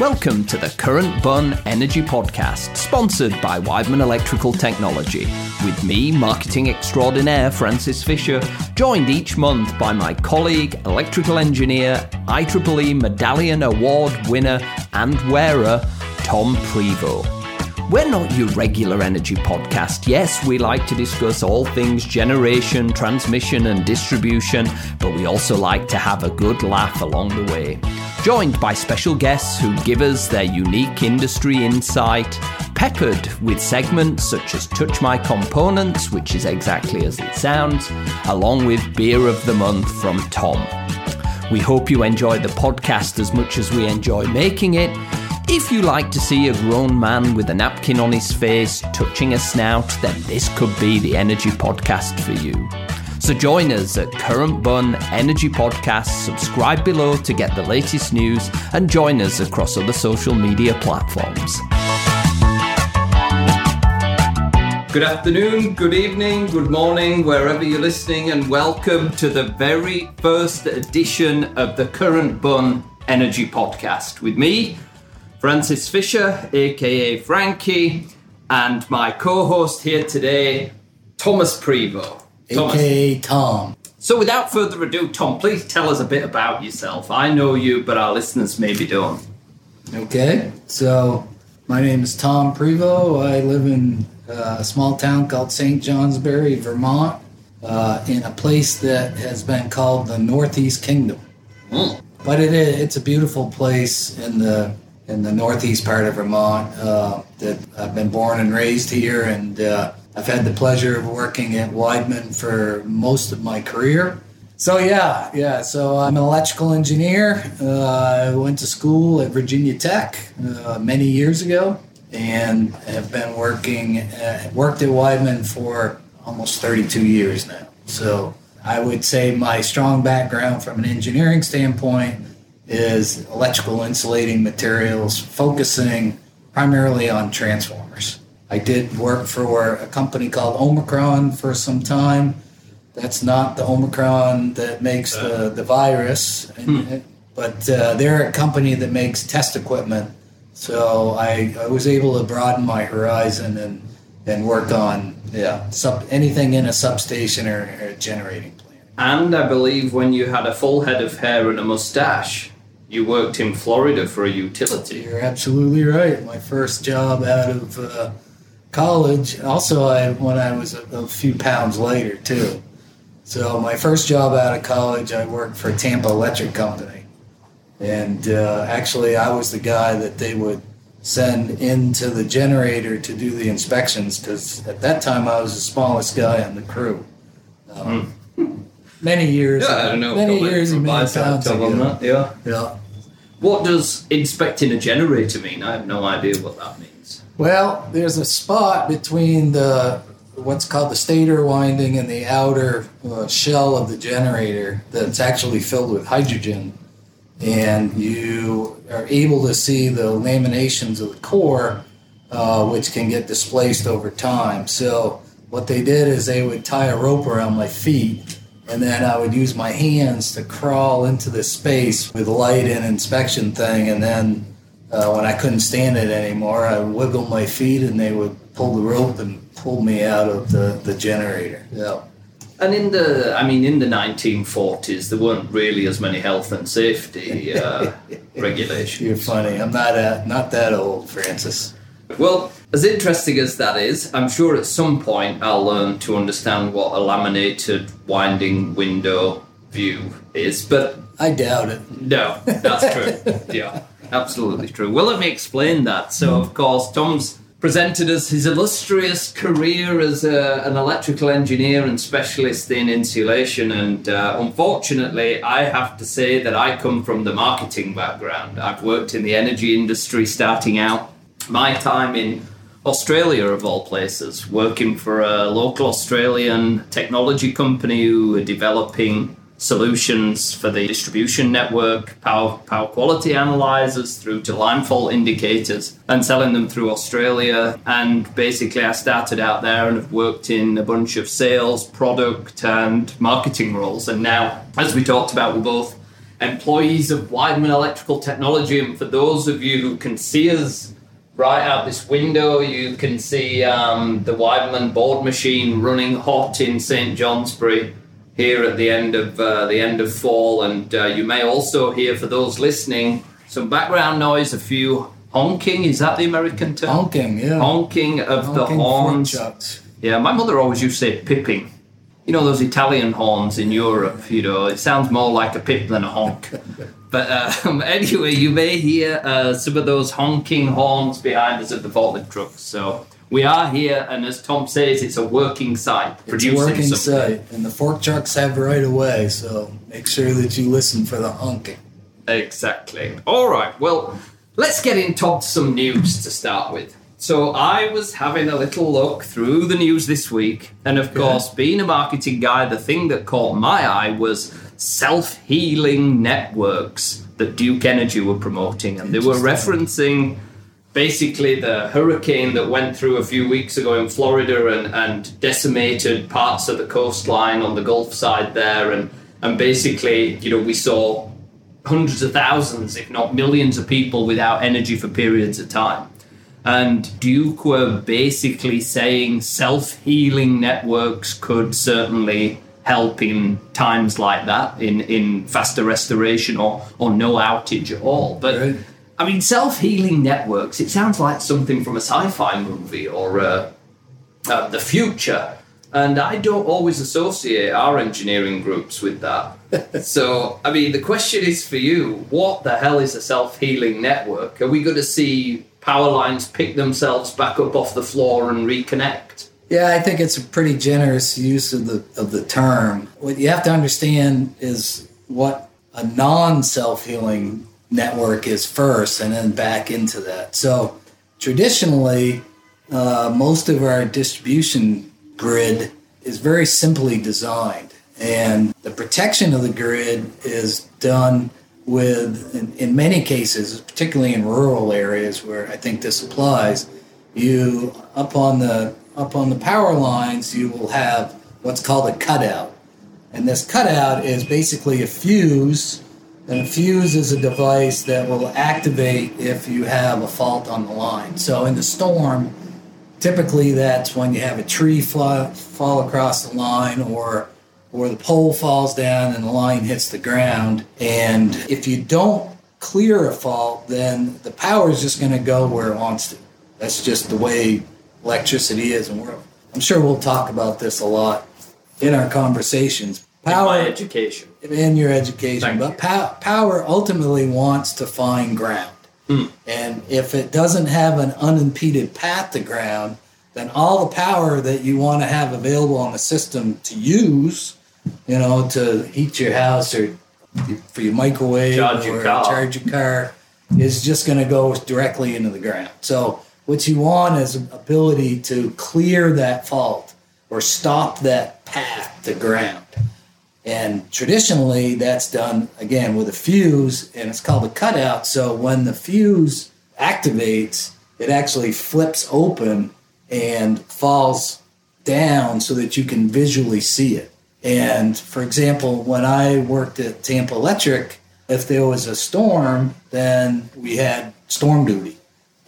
Welcome to the Current Bun Energy Podcast, sponsored by Weidmann Electrical Technology, with me, marketing extraordinaire Francis Fisher, joined each month by my colleague, electrical engineer, IEEE Medallion Award winner and wearer, Tom Prevost. We're not your regular energy podcast. Yes, we like to discuss all things generation, transmission, and distribution, but we also like to have a good laugh along the way joined by special guests who give us their unique industry insight, peppered with segments such as Touch My Components, which is exactly as it sounds, along with Beer of the Month from Tom. We hope you enjoy the podcast as much as we enjoy making it. If you like to see a grown man with a napkin on his face touching a snout, then this could be the energy podcast for you. So join us at Current Bun Energy Podcast, subscribe below to get the latest news, and join us across other social media platforms. Good afternoon, good evening, good morning, wherever you're listening, and welcome to the very first edition of the Current Bun Energy Podcast with me, Francis Fisher, aka Frankie, and my co host here today, Thomas Prevost aka Tom. So, without further ado, Tom, please tell us a bit about yourself. I know you, but our listeners maybe don't. Okay, so my name is Tom Prevost. I live in uh, a small town called St. Johnsbury, Vermont, uh, in a place that has been called the Northeast Kingdom. Mm. But it is, it's a beautiful place in the in the northeast part of Vermont. Uh, that I've been born and raised here, and uh, I've had the pleasure of working at Weidmann for most of my career. So yeah, yeah. So I'm an electrical engineer. Uh, I went to school at Virginia Tech uh, many years ago, and have been working uh, worked at Weidmann for almost 32 years now. So I would say my strong background from an engineering standpoint is electrical insulating materials, focusing primarily on transformers. I did work for a company called Omicron for some time. That's not the Omicron that makes the, the virus, hmm. but uh, they're a company that makes test equipment. So I, I was able to broaden my horizon and, and work on yeah sub, anything in a substation or, or a generating plant. And I believe when you had a full head of hair and a mustache, you worked in Florida for a utility. You're absolutely right. My first job out of uh, college, also I when I was a, a, few pounds lighter too. So my first job out of college, I worked for Tampa Electric Company, and uh, actually I was the guy that they would send into the generator to do the inspections because at that time I was the smallest guy on the crew. Um, mm. Many years, yeah, I don't know. Many years and many pounds ago. Yeah, yeah. What does inspecting a generator mean? I have no idea what that means. Well, there's a spot between the what's called the stator winding and the outer uh, shell of the generator that's actually filled with hydrogen, and you are able to see the laminations of the core, uh, which can get displaced over time. So what they did is they would tie a rope around my feet. And then I would use my hands to crawl into the space with light and inspection thing, and then uh, when I couldn't stand it anymore, I wiggled my feet and they would pull the rope and pull me out of the, the generator. Yeah. And in the, I mean, in the 1940s, there weren't really as many health and safety uh, regulations. You're funny. I'm not uh, not that old, Francis. Well, as interesting as that is, I'm sure at some point I'll learn to understand what a laminated winding window view is. But I doubt it. No, that's true. yeah absolutely true. Well, let me explain that. So, of course, Tom's presented us his illustrious career as a, an electrical engineer and specialist in insulation. And uh, unfortunately, I have to say that I come from the marketing background. I've worked in the energy industry starting out. My time in Australia, of all places, working for a local Australian technology company who were developing solutions for the distribution network, power, power quality analyzers through to line fault indicators, and selling them through Australia. And basically, I started out there and have worked in a bunch of sales, product, and marketing roles. And now, as we talked about, we're both employees of Weidmann Electrical Technology. And for those of you who can see us right out this window, you can see um, the Weidmann board machine running hot in St. Johnsbury here at the end of uh, the end of fall. And uh, you may also hear, for those listening, some background noise, a few honking. Is that the American term? Honking, yeah. Honking of the Honking horns. chucks. Yeah, my mother always used to say pipping. You know those Italian horns in Europe. You know, it sounds more like a pip than a honk. but um, anyway, you may hear uh, some of those honking horns behind us at the forklift trucks. So we are here, and as Tom says, it's a working site It's a working something. site, and the fork trucks have right of way, so make sure that you listen for the honking. Exactly. All right. Well, let's get into some news to start with. So I was having a little look through the news this week, and of course, being a marketing guy, the thing that caught my eye was self-healing networks that Duke Energy were promoting, and they were referencing basically the hurricane that went through a few weeks ago in Florida and, and decimated parts of the coastline on the Gulf side there, and and basically, you know, we saw hundreds of thousands, if not millions, of people without energy for periods of time. And Duke were basically saying self healing networks could certainly help in times like that, in, in faster restoration or, or no outage at all. But Right. I mean, self healing networks, it sounds like something from a sci fi movie or uh, uh, the future. And I don't always associate our engineering groups with that. so, I mean, the question is for you what the hell is a self healing network? Are we going to see power lines pick themselves back up off the floor and reconnect? Yeah, I think it's a pretty generous use of the of the term. What you have to understand is what a non self healing network is first, and then back into that. So traditionally, uh, most of our distribution grid is very simply designed, and the protection of the grid is done with, in, in many cases, particularly in rural areas where I think this applies, you up on the up on the power lines, you will have what's called a cutout, and this cutout is basically a fuse. And a fuse is a device that will activate if you have a fault on the line. So in the storm, typically that's when you have a tree fly, fall across the line or or the pole falls down and the line hits the ground and if you don't clear a fault then the power is just going to go where it wants to that's just the way electricity is and we're, i'm sure we'll talk about this a lot in our conversations In power my education. In your education, Thank but pow- power ultimately wants to find ground. Hmm. And if it doesn't have an unimpeded path to ground, then all the power that you want to have available on the system to use, you know, to heat your house or for your microwave Charge your or car. charge your car, is just going to go directly into the ground. So what you want is ability to clear that fault or stop that path to ground. And traditionally, that's done again with a fuse, and it's called a cutout. So when the fuse activates, it actually flips open and falls down so that you can visually see it. And for example, when I worked at Tampa Electric, if there was a storm, then we had storm duty.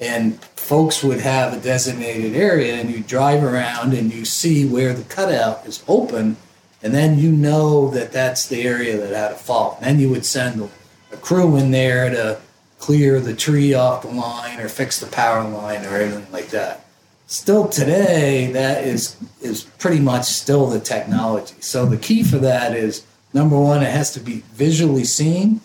And folks would have a designated area, and you drive around and you see where the cutout is open, and then you know that that's the area that had a fault. then you would send a crew in there to clear the tree off the line or fix the power line or anything like that. Still today, that is is pretty much still the technology. So the key for that is number one, it has to be visually seen,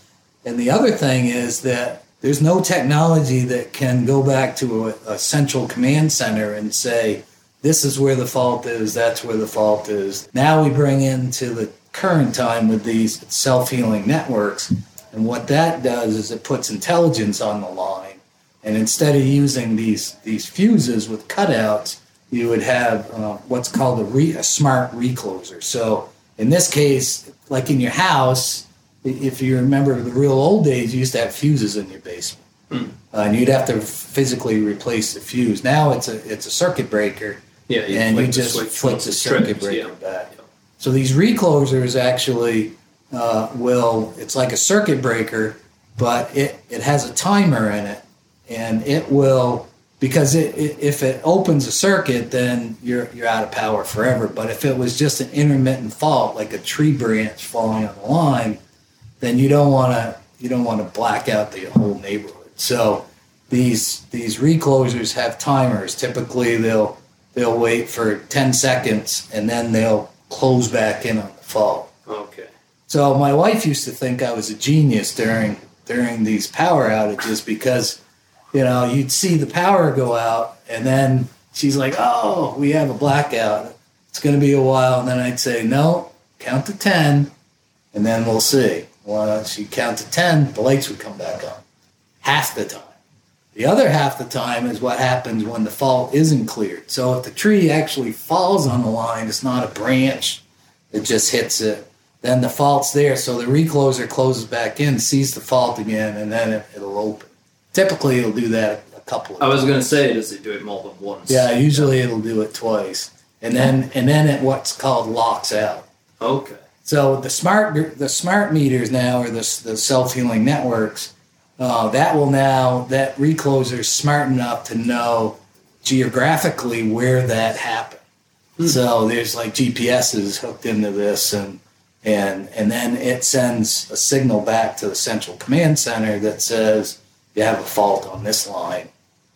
and the other thing is that there's no technology that can go back to a, a central command center and say, this is where the fault is, that's where the fault is. Now we bring into the current time with these self healing networks. And what that does is it puts intelligence on the line. And instead of using these, these fuses with cutouts, you would have uh, what's called a, re, a smart recloser. So in this case, like in your house, if you remember the real old days, you used to have fuses in your basement. Uh, and you'd have to physically replace the fuse. Now it's a it's a circuit breaker, Yeah, you and you just switch flip the circuit breaker yeah. back. So these reclosers actually uh, will, it's like a circuit breaker, but it, it has a timer in it. And it will, because it, it, if it opens a circuit, then you're, you're out of power forever. But if it was just an intermittent fault, like a tree branch falling on the line, then you don't want to you don't want to black out the whole neighborhood. So these these reclosers have timers. Typically, they'll they'll wait for ten seconds and then they'll close back in on the fault. Okay. So my wife used to think I was a genius during during these power outages because you know you'd see the power go out and then she's like, "Oh, we have a blackout. It's going to be a while." And then I'd say, "No, count to ten, and then we'll see." Well, she'd count to ten, the lights would come back on. Half the time. The other half the time is what happens when the fault isn't cleared. So if the tree actually falls on the line, it's not a branch that just hits it, then the fault's there. So the recloser closes back in, sees the fault again, and then it, it'll open. Typically, it'll do that a couple of I was going to say, does it do it more than once? Yeah, usually it'll do it twice. And then and then it what's called locks out. Okay. So the smart the smart meters now or the the self healing networks uh, that will now that recloser is smart enough to know geographically where that happened. So there's like GPSs hooked into this and and and then it sends a signal back to the central command center that says you have a fault on this line,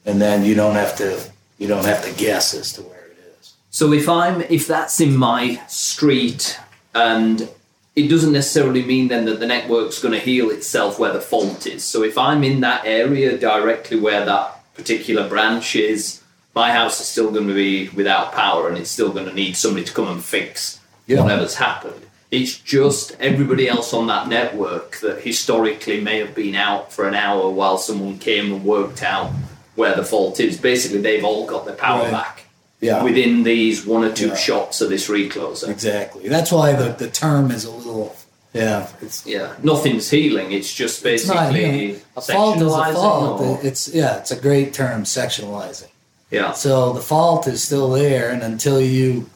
and then you don't have to you don't have to guess as to where it is. So if I'm if that's in my street and it doesn't necessarily mean then that the network's going to heal itself where the fault is. So if I'm in that area directly where that particular branch is, my house is still going to be without power and it's still going to need somebody to come and fix Yeah. whatever's happened. It's just everybody else on that network that historically may have been out for an hour while someone came and worked out where the fault is. Basically, they've all got their power Right. back Yeah, within these one or two Yeah. shots of this recloser. exactly. That's why the, the term is a little yeah. It's Yeah, nothing's healing. It's just basically it's not you know, a fault is a fault. or- It's yeah, it's a great term, sectionalizing. yeah, So the fault is still there, and until you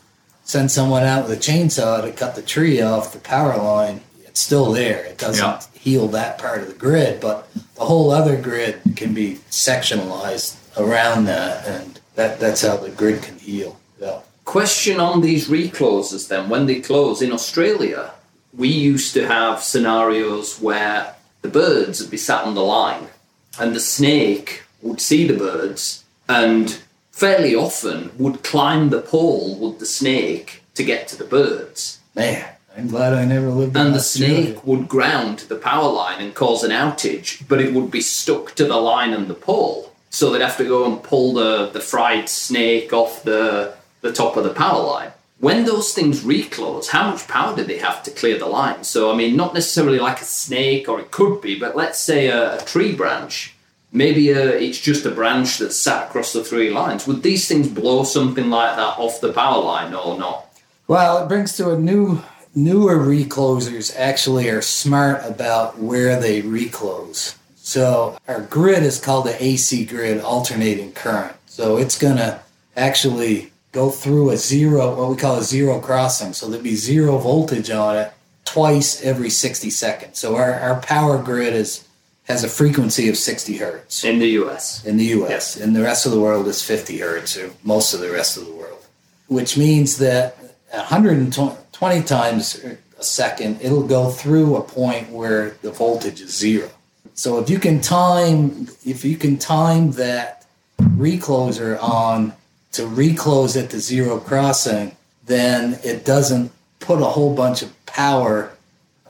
send someone out with a chainsaw to cut the tree off the power line, it's still there. It doesn't Yeah. heal that part of the grid, but the whole other grid can be sectionalized around that, and that, that's how the grid can heal. Yeah. Question on these reclosers then, when they close in Australia, we used to have scenarios where the birds would be sat on the line and the snake would see the birds and fairly often would climb the pole with the snake to get to the birds. Man, I'm glad I never lived in And the Australia. snake would ground the power line and cause an outage, but it would be stuck to the line and the pole. So they'd have to go and pull the, the fried snake off the, the top of the power line. When those things reclose, how much power do they have to clear the line? So, I mean, not necessarily like a snake, or it could be, but let's say a, a tree branch. Maybe uh it's just a branch that's sat across the three lines. Would these things blow something like that off the power line or not? Well, it brings to a new newer reclosers actually are smart about where they reclose. So our grid is called the AC grid alternating current. So it's gonna actually go through a zero what we call a zero crossing. So there'd be zero voltage on it twice every 60 seconds. So our, our power grid is has a frequency of 60 hertz In the US. in the US. In the rest of the world, it's 50 hertz, or most of the rest of the world, which means that 120 times a second, it'll go through a point where the voltage is zero. So if you can time, if you can time that recloser on to reclose at the zero crossing, then it doesn't put a whole bunch of power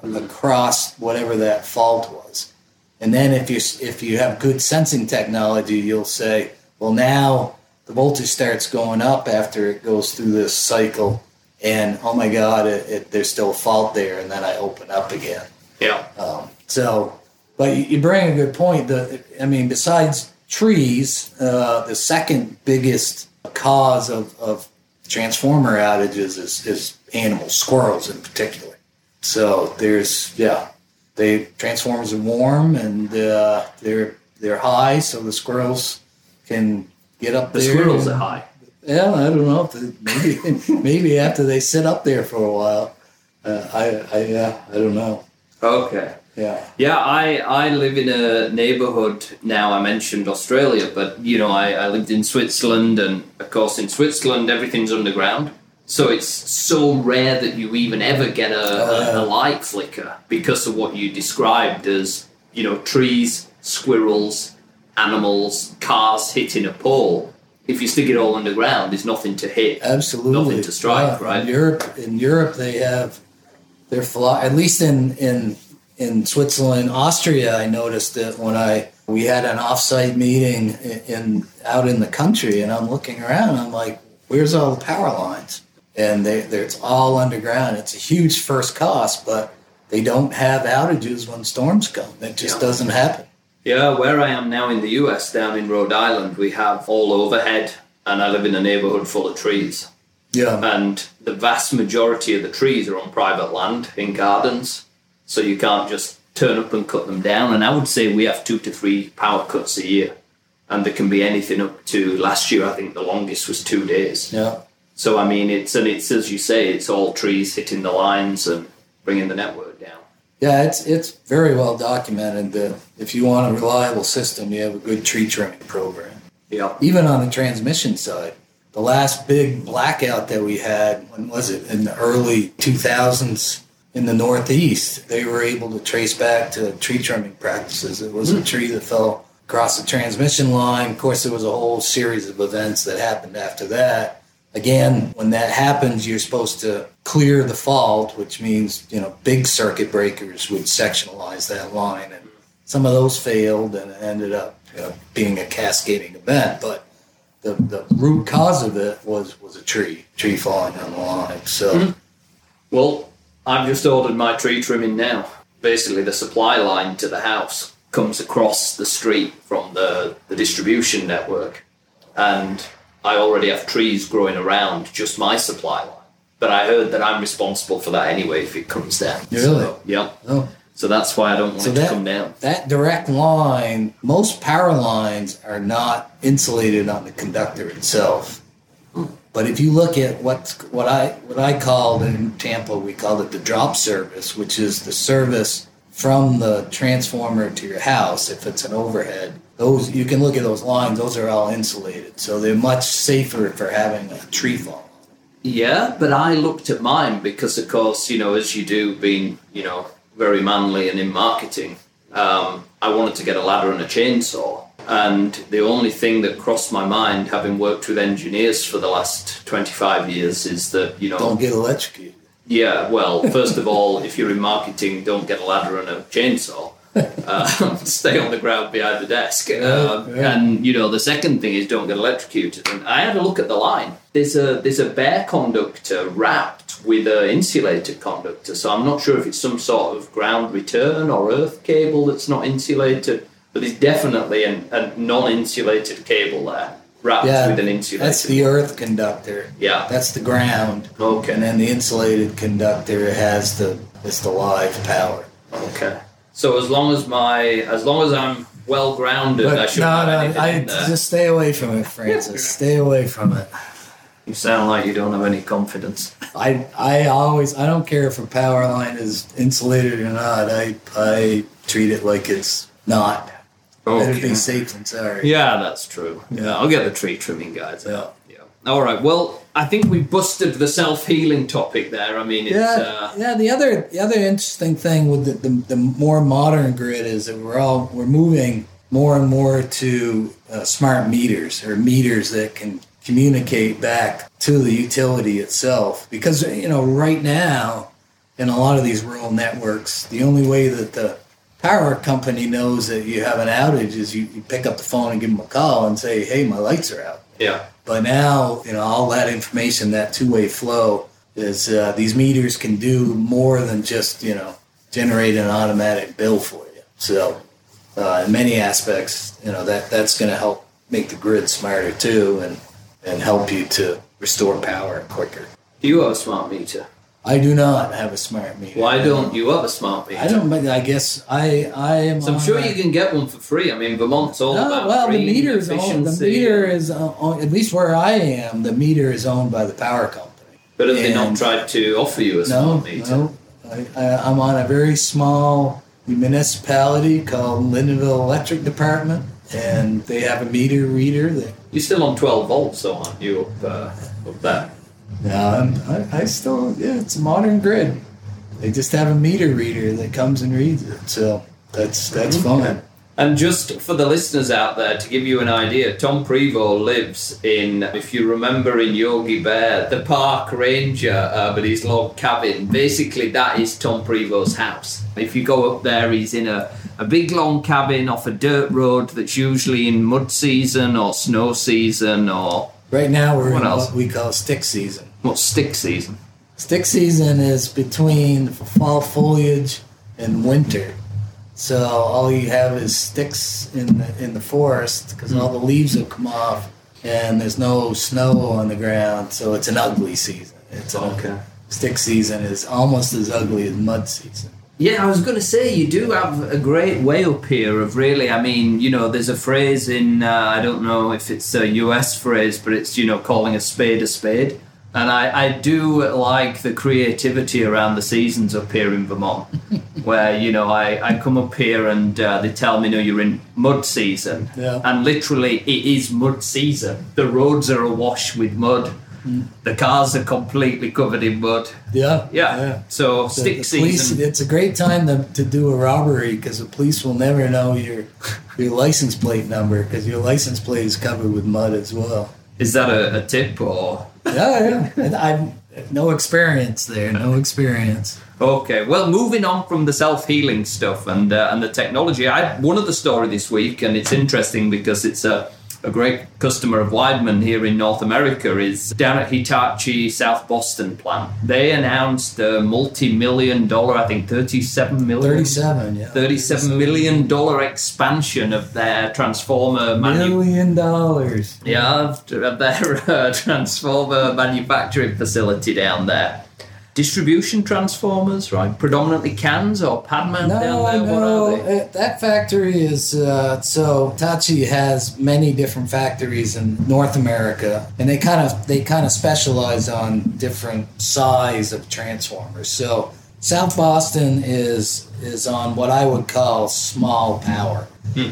across whatever that fault was. And then if you if you have good sensing technology, you'll say, well, now the voltage starts going up after it goes through this cycle, and oh my God, it, it, there's still a fault there, and then I open up again. Yeah. Um, so, but you, you bring a good point. The I mean, besides trees, uh, the second biggest cause of, of transformer outages is, is animals, squirrels in particular. So there's yeah, they transformers are warm and uh, they're they're high, so the squirrels can get up The there. squirrels and- are high. yeah, I don't know. If they, maybe maybe after they sit up there for a while, Uh, I, I, yeah, I don't know. Okay. Yeah. Yeah, I, I live in a neighborhood now. I mentioned Australia, but you know, I, I lived in Switzerland, and of course, in Switzerland, everything's underground. So it's so rare that you even ever get a, Oh, a, a uh. light flicker because of what you described as, you know, trees, squirrels, animals, cars hitting a pole. If you stick it all underground, there's nothing to hit. Absolutely. Nothing to strike, uh, Yeah, right? In Europe, in Europe, they have their at least in in in Switzerland, Austria. I noticed it when I we had an offsite meeting in, in out in the country, and I'm looking around. I'm like, "Where's all the power lines?" And they, they it's all underground. It's a huge first cost, but they don't have outages when storms come. It just Yeah. doesn't happen. Yeah, where I am now in the US, down in Rhode Island, we have all overhead, and I live in a neighborhood full of trees. Yeah. And the vast majority of the trees are on private land in gardens, so you can't just turn up and cut them down. And I would say we have two to three power cuts a year, and there can be anything up to last year. I think the longest was two days. Yeah. So I mean, it's and it's as you say, it's all trees hitting the lines and bringing the network down. Yeah, it's it's very well documented that if you want a mm-hmm. reliable system, you have a good tree trimming program. Yeah. Even on the transmission side, the last big blackout that we had, when was it? In the early 2000s in the Northeast, they were able to trace back to tree trimming practices. It was a hmm. tree that fell across the transmission line. Of course, there was a whole series of events that happened after that. Again, when that happens, you're supposed to clear the fault, which means, you know, big circuit breakers would sectionalize that line. And some of those failed and it ended up you know, being a cascading event. But the, the root cause of it was, was a tree, tree falling on the line. So, hmm. Well, I've just ordered my tree trimming now. Basically, the supply line to the house comes across the street from the, the distribution network, and I already have trees growing around just my supply line. But I heard that I'm responsible for that anyway if it comes down. Really? So, yeah. oh. So that's why I don't want So it to come down. that direct line, most power lines are not insulated on the conductor itself. But if you look at what what I what I called in Tampa, we called it the drop service, which is the service from the transformer to your house. If it's an overhead, those you can look at those lines; those are all insulated, so they're much safer for having a tree fall. Yeah, but I looked at mine because, of course, you know, as you do, being you know very manly and in marketing, um, I wanted to get a ladder and a chainsaw. And the only thing that crossed my mind, having worked with engineers for the last twenty-five years, is that you know, Don't get electrocuted. yeah, well, first of all, if you're in marketing, don't get a ladder and a chainsaw. Uh, stay on the ground behind the desk. Um, yeah. And you know, the second thing is don't get electrocuted. And I had a look at the line. There's a there's a bare conductor wrapped with an insulated conductor. So I'm not sure if it's some sort of ground return or earth cable that's not insulated, but there's definitely an, a non-insulated cable there wrapped Yeah, with an insulated. that's the earth conductor. yeah. That's the ground. Okay. And then the insulated conductor has the it's the live power. Okay. So as long as my as long as I'm well grounded, I shouldn't no, no, I just stay away from it, Francis. stay away from it. You sound like you don't have any confidence. I I always I don't care if a power line is insulated or not. I I treat it like it's not. Better be safe than sorry. Yeah, that's true. Yeah, I'll get the tree trimming guys. out. Yeah. All right. Well, I think we busted the self healing topic there. I mean, it's Yeah, uh, yeah. The other the other interesting thing with the, the, the more modern grid is that we're all we're moving more and more to uh, smart meters or meters that can communicate back to the utility itself. Because you know, right now, in a lot of these rural networks, the only way that the power company knows that you have an outage is you, you pick up the phone and give them a call and say, "Hey, my lights are out." yeah. But now, you know, all that information, that two-way flow, is uh, these meters can do more than just you know generate an automatic bill for you. So, uh, in many aspects, you know that that's going to help make the grid smarter too, and and help you to restore power quicker. Do you have a smart meter? I do not have a smart meter. Why don't you have a smart meter? I don't. I guess I I am. So I'm sure you can get one for free. I mean, Vermont's all No, about well, the meter is owned. The meter is uh, owned, at least where I am. The meter is owned by the power company. But have they not tried to offer you a No, smart meter? no. I, I, I'm on a very small municipality called Lyndonville Electric Department, and they have a meter reader that. You're still on 12 volts, though, aren't you, up, uh, up there? No, I'm, I, I still, yeah, it's a modern grid. They just have a meter reader that comes and reads it, so that's that's fun. And just for the listeners out there, to give you an idea, Tom Prevost lives in, if you remember in Yogi Bear, the park ranger uh, with his log cabin. Basically, that is Tom Prevost's house. If you go up there, he's in a, a big long cabin off a dirt road that's usually in mud season or snow season or Right now we're What in else? what we call stick season. What stick season. Stick season is between fall foliage and winter. So all you have is sticks in the, in the forest because all the leaves have come off and there's no snow on the ground. So it's an ugly season. It's Okay. stick season is almost as ugly as mud season. Yeah, I was going to say you do have a great way up here of really. I mean, you know, there's a phrase in uh, I don't know if it's a US phrase, but it's you know calling a spade a spade, and I, I do like the creativity around the seasons up here in Vermont, where you know I, I come up here and uh, they tell me no you're in mud season, Yeah. and literally it is mud season. The roads are awash with mud. The cars are completely covered in mud. Yeah. Yeah. So The- stick the police, season. it's a great time to, to do a robbery because the police will never know your your license plate number because your license plate is covered with mud as well. Is that a, a tip or? Yeah, yeah. I've no experience there. No experience. Okay, well, moving on from the self healing stuff and uh, and the technology, I had one of the story this week, and it's interesting because it's a a great customer of Weidman here in North America is down at Hitachi South Boston plant. They announced a multi-million dollar, I think thirty-seven million. Thirty-seven. Yeah. $37 million expansion of their transformer manu- Million dollars. yeah, of their uh, transformer manufacturing facility down there. Distribution transformers, right? Predominantly cans or pad mount No, down there. What no. are they? uh, That factory is uh, so Tachi has many different factories in North America, and they kind of they kind of specialize on different size of transformers. So South Boston is is on what I would call small power.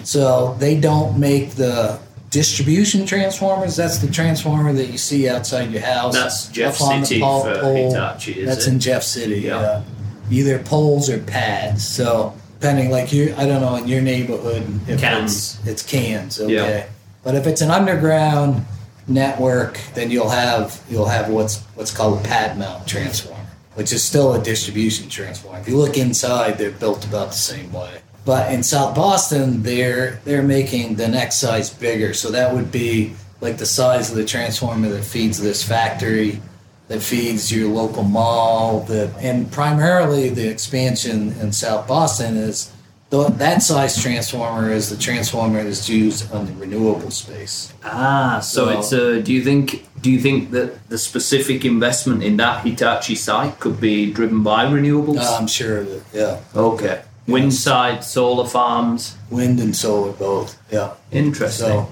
So they don't make the distribution transformers. That's the transformer that you see outside your house. That's Jeff up on the City pole- for. Hitachi, That's it? in Jeff City. Yeah. Yeah. Either poles or pads. So depending, like you, I don't know in your neighborhood if Cans. It's, it's cans. Okay. Yeah. But if it's an underground network, then you'll have you'll have what's what's called a pad mount transformer, which is still a distribution transformer. If you look inside, they're built about the same way. But in South Boston, they're they're making the next size bigger. So that would be like the size of the transformer that feeds this factory, that feeds your local mall. That and primarily the expansion in South Boston is th- that size transformer is the transformer that's used on the renewable space. Ah, so So- it's. Uh, do you think? Do you think that the specific investment in that Hitachi site could be driven by renewables? I'm sure of it. yeah, okay. Wind side, solar farms. wind and solar both. Yeah. Interesting. So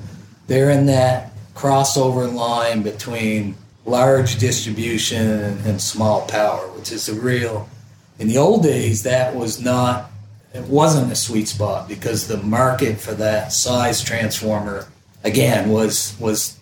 they're in that crossover line between large distribution and, and small power, which is a real. In the old days, that was not. It wasn't a sweet spot because the market for that size transformer, again, was was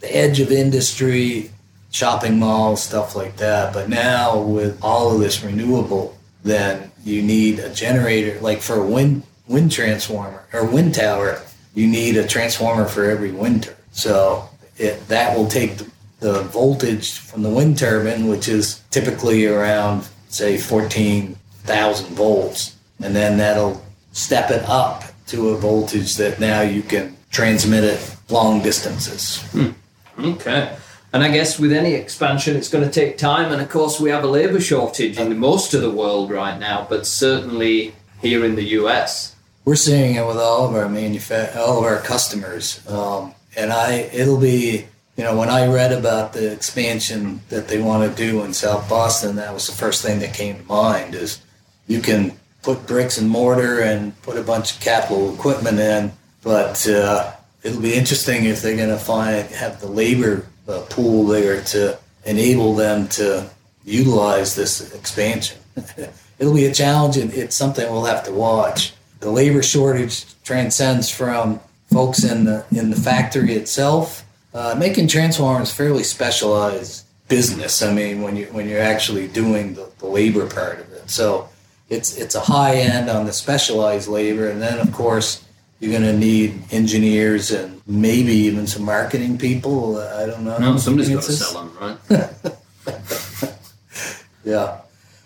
the edge of industry, shopping malls, stuff like that. But now with all of this renewable, then you need a generator. Like for a wind wind transformer or wind tower, you need a transformer for every wind turbine. So it, that will take the, the voltage from the wind turbine, which is typically around say fourteen thousand volts, and then that'll step it up to a voltage that now you can transmit it long distances. Hmm. Okay. And I guess with any expansion, it's going to take time. And of course, we have a labour shortage in most of the world right now, but certainly here in the US. we're seeing it with all of our manufa- all of our customers um, and i it'll be you know when i read about the expansion that they want to do in south boston that was the first thing that came to mind is you can put bricks and mortar and put a bunch of capital equipment in but uh, it'll be interesting if they're going to find have the labor uh, pool there to enable them to utilize this expansion. It'll be a challenge, and it's something we'll have to watch. The labor shortage transcends from folks in the in the factory itself. Uh, making transformers fairly specialized business. I mean, when you when you're actually doing the, the labor part of it, so it's it's a high end on the specialized labor, and then of course you're going to need engineers and maybe even some marketing people. I don't know. No, somebody's got to sell them, right? yeah,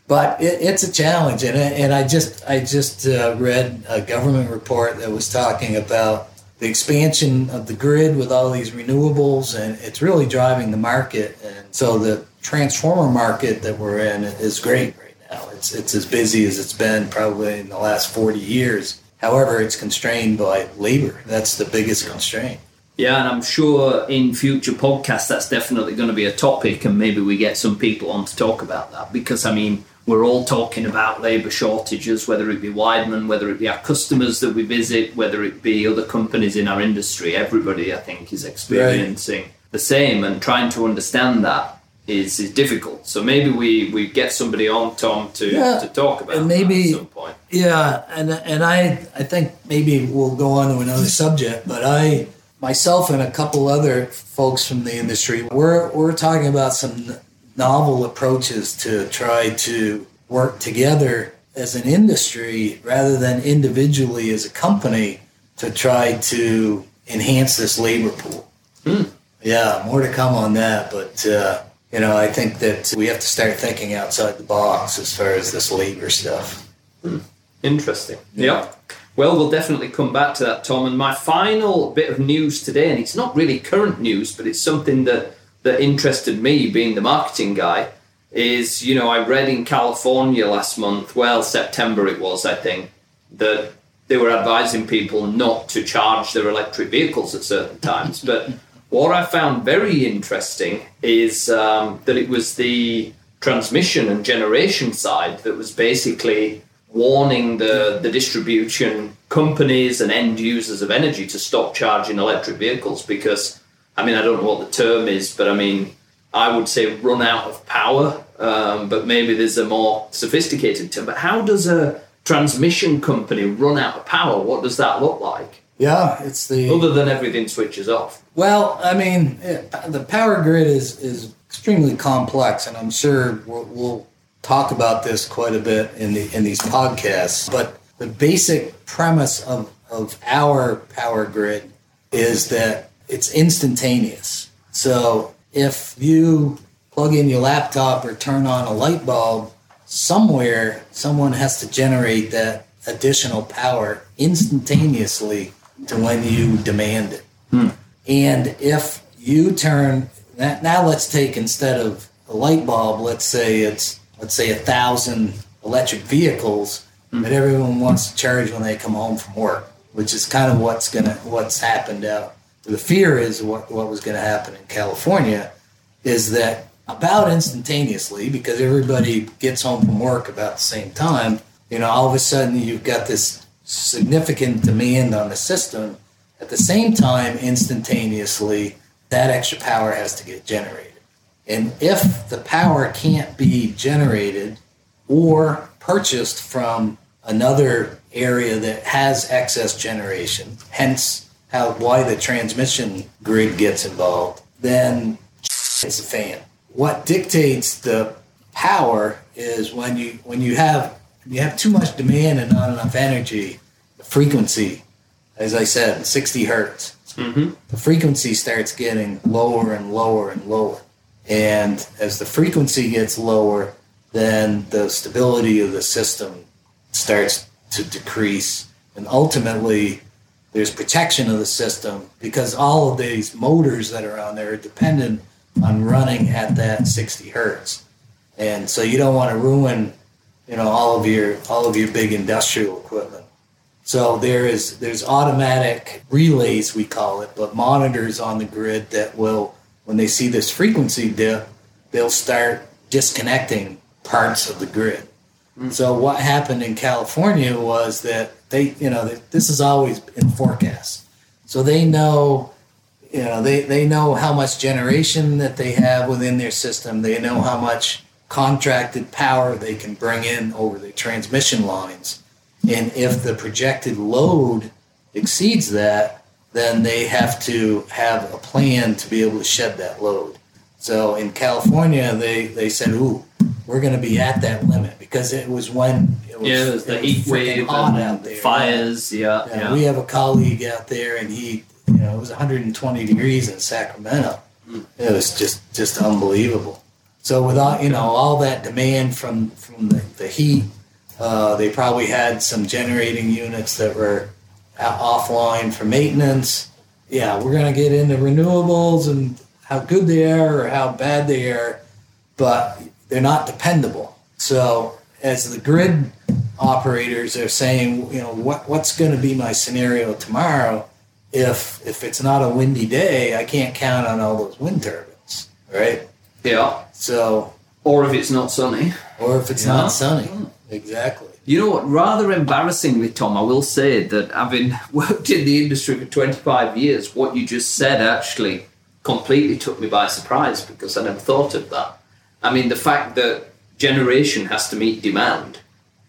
but it, it's a challenge, and and I just I just uh, read a government report that was talking about the expansion of the grid with all these renewables, and it's really driving the market. And so the transformer market that we're in is great right now. It's it's as busy as it's been probably in the last forty years. However, it's constrained by labor. That's the biggest constraint. Yeah, and I'm sure in future podcasts that's definitely going to be a topic, and maybe we get some people on to talk about that because I mean we're all talking about labour shortages, whether it be Weidmann, whether it be our customers that we visit, whether it be other companies in our industry. Everybody, I think, is experiencing right. the same, and trying to understand that is, is difficult. So maybe we, we get somebody on, Tom, to, yeah, to talk about and maybe, at some point. Yeah, and and I I think maybe we'll go on to another subject, but I myself and a couple other folks from the industry, we're we're talking about some novel approaches to try to work together as an industry rather than individually as a company to try to enhance this labor pool. Mm. Yeah, more to come on that, but uh, you know, I think that we have to start thinking outside the box as far as this labor stuff. Mm. Interesting. Yeah. Well, we'll definitely come back to that, Tom. And my final bit of news today, and it's not really current news, but it's something that that interested me, being the marketing guy, is you know I read in California last month, well September it was I think, that they were advising people not to charge their electric vehicles at certain times. But what I found very interesting is um, that it was the transmission and generation side that was basically warning the, the distribution companies and end users of energy to stop charging electric vehicles because I mean, I don't know what the term is, but I mean, I would say run out of power, um, but maybe there's a more sophisticated term. But how does a transmission company run out of power? What does that look like? Yeah, it's the other than everything switches off. Well, I mean, it, the power grid is is extremely complex, and I'm sure we'll, we'll talk about this quite a bit in the in these podcasts. But the basic premise of of our power grid is that it's instantaneous. So if you plug in your laptop or turn on a light bulb, somewhere someone has to generate that additional power instantaneously to when you demand it. Hmm. And if you turn that now let's take instead of a light bulb, let's say it's let's say a thousand electric vehicles hmm. that everyone wants to charge when they come home from work, which is kind of what's gonna what's happened out the fear is what, what was going to happen in California is that about instantaneously, because everybody gets home from work about the same time, you know, all of a sudden you've got this significant demand on the system. At the same time, instantaneously, that extra power has to get generated. And if the power can't be generated or purchased from another area that has excess generation, hence how why the transmission grid gets involved, then it's a fan. What dictates the power is when you when you have you have too much demand and not enough energy, the frequency, as I said, 60 hertz. Mm-hmm. The frequency starts getting lower and lower and lower. And as the frequency gets lower, then the stability of the system starts to decrease. And ultimately, there's protection of the system because all of these motors that are on there are dependent on running at that 60 hertz and so you don't want to ruin you know all of your all of your big industrial equipment so there is there's automatic relays we call it but monitors on the grid that will when they see this frequency dip they'll start disconnecting parts of the grid mm-hmm. so what happened in california was that they, you know, this is always in forecast. So they know you know they, they know how much generation that they have within their system they know how much contracted power they can bring in over the transmission lines and if the projected load exceeds that then they have to have a plan to be able to shed that load so in california they, they said ooh we're going to be at that limit because it was when it was, Yeah, there's the it was heat wave hot and out there fires. Yeah, yeah, yeah. We have a colleague out there, and he, you know, it was 120 degrees in Sacramento. Hmm. It was just just unbelievable. So with all you know, all that demand from from the, the heat, uh, they probably had some generating units that were offline for maintenance. Yeah, we're gonna get into renewables and how good they are or how bad they are, but they're not dependable. So as the grid operators are saying, you know, what what's going to be my scenario tomorrow if if it's not a windy day, I can't count on all those wind turbines, right? yeah. So, Or if it's not sunny. or if it's Yeah. not sunny, hmm. exactly. You know what? Rather embarrassingly, Tom, I will say that having worked in the industry for 25 years, what you just said actually completely took me by surprise because I never thought of that. I mean, the fact that generation has to meet demand.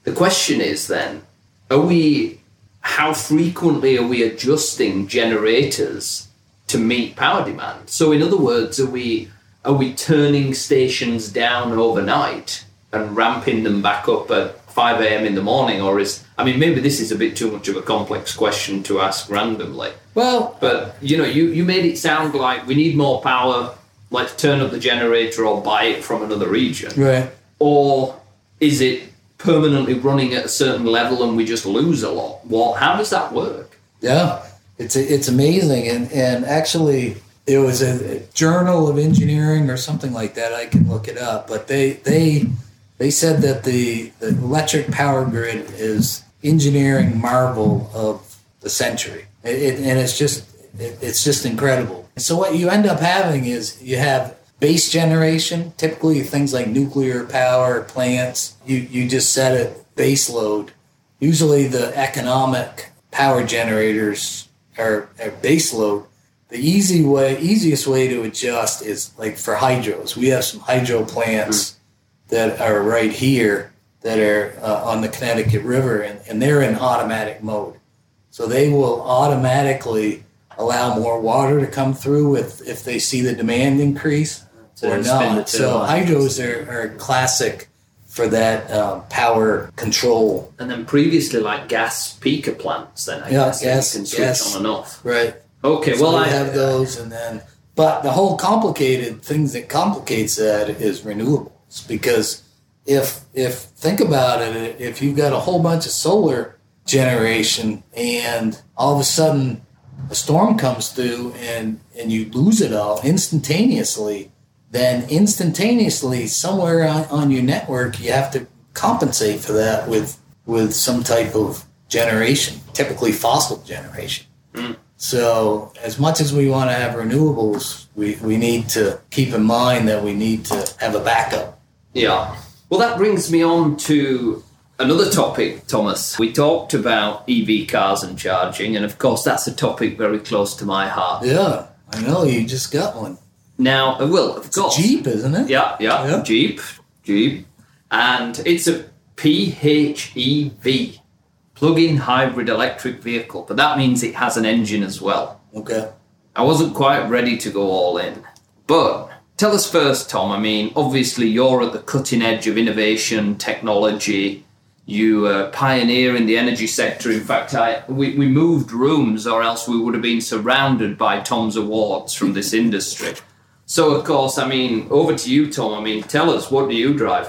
The question is then, are we, how frequently are we adjusting generators to meet power demand? So, in other words, are we, are we turning stations down overnight and ramping them back up at 5 a.m. in the morning? Or is, I mean, maybe this is a bit too much of a complex question to ask randomly. Well, But, you know, you, you made it sound like we need more power, let's turn up the generator or buy it from another region. right. Or is it permanently running at a certain level and we just lose a lot? What, how does that work? Yeah, it's it's amazing, and and actually, it was a, journal of engineering or something like that. I can look it up, but they they they said that the the electric power grid is engineering marvel of the century, it, it, and it's just it, it's just incredible. So what you end up having is you have base generation, typically things like nuclear power plants. You you just set a base load. Usually the economic power generators are, are base load. The easy way, easiest way to adjust is like for hydros. We have some hydro plants that are right here that are uh, on the Connecticut River, and, and they're in automatic mode. So they will automatically allow more water to come through if, if they see the demand increase To or not. So hydros are, are classic for that uh, power control. And then previously, like gas peaker plants, then I Yeah, guess gas- you can switch gas. on and off. Right. Okay, So well, we I have those, and then, but the whole complicated things that complicates that is renewables. Because if if think about it, if you've got a whole bunch of solar generation, and all of a sudden a storm comes through, and and you lose it all instantaneously, then instantaneously somewhere on, on your network you have to compensate for that with with some type of generation, typically fossil generation. Hmm. So, as much as we want to have renewables, we, we need to keep in mind that we need to have a backup. Yeah. Well, that brings me on to another topic, Thomas. We talked about EV cars and charging, and of course, that's a topic very close to my heart. Yeah, I know you just got one. Now, uh, well, of course. Jeep, isn't it? Yeah, yeah, Yeah. Jeep, Jeep. And it's a PHEV, plug in hybrid electric vehicle, but that means it has an engine as well. Okay. I wasn't quite ready to go all in. But tell us first, Tom. I mean, obviously, you're at the cutting edge of innovation, technology. You uh, pioneer in the energy sector. In fact, I, we, we moved rooms, or else we would have been surrounded by Tom's awards from this industry. So, of course, I mean, over to you, Tom. I mean, tell us, what do you drive?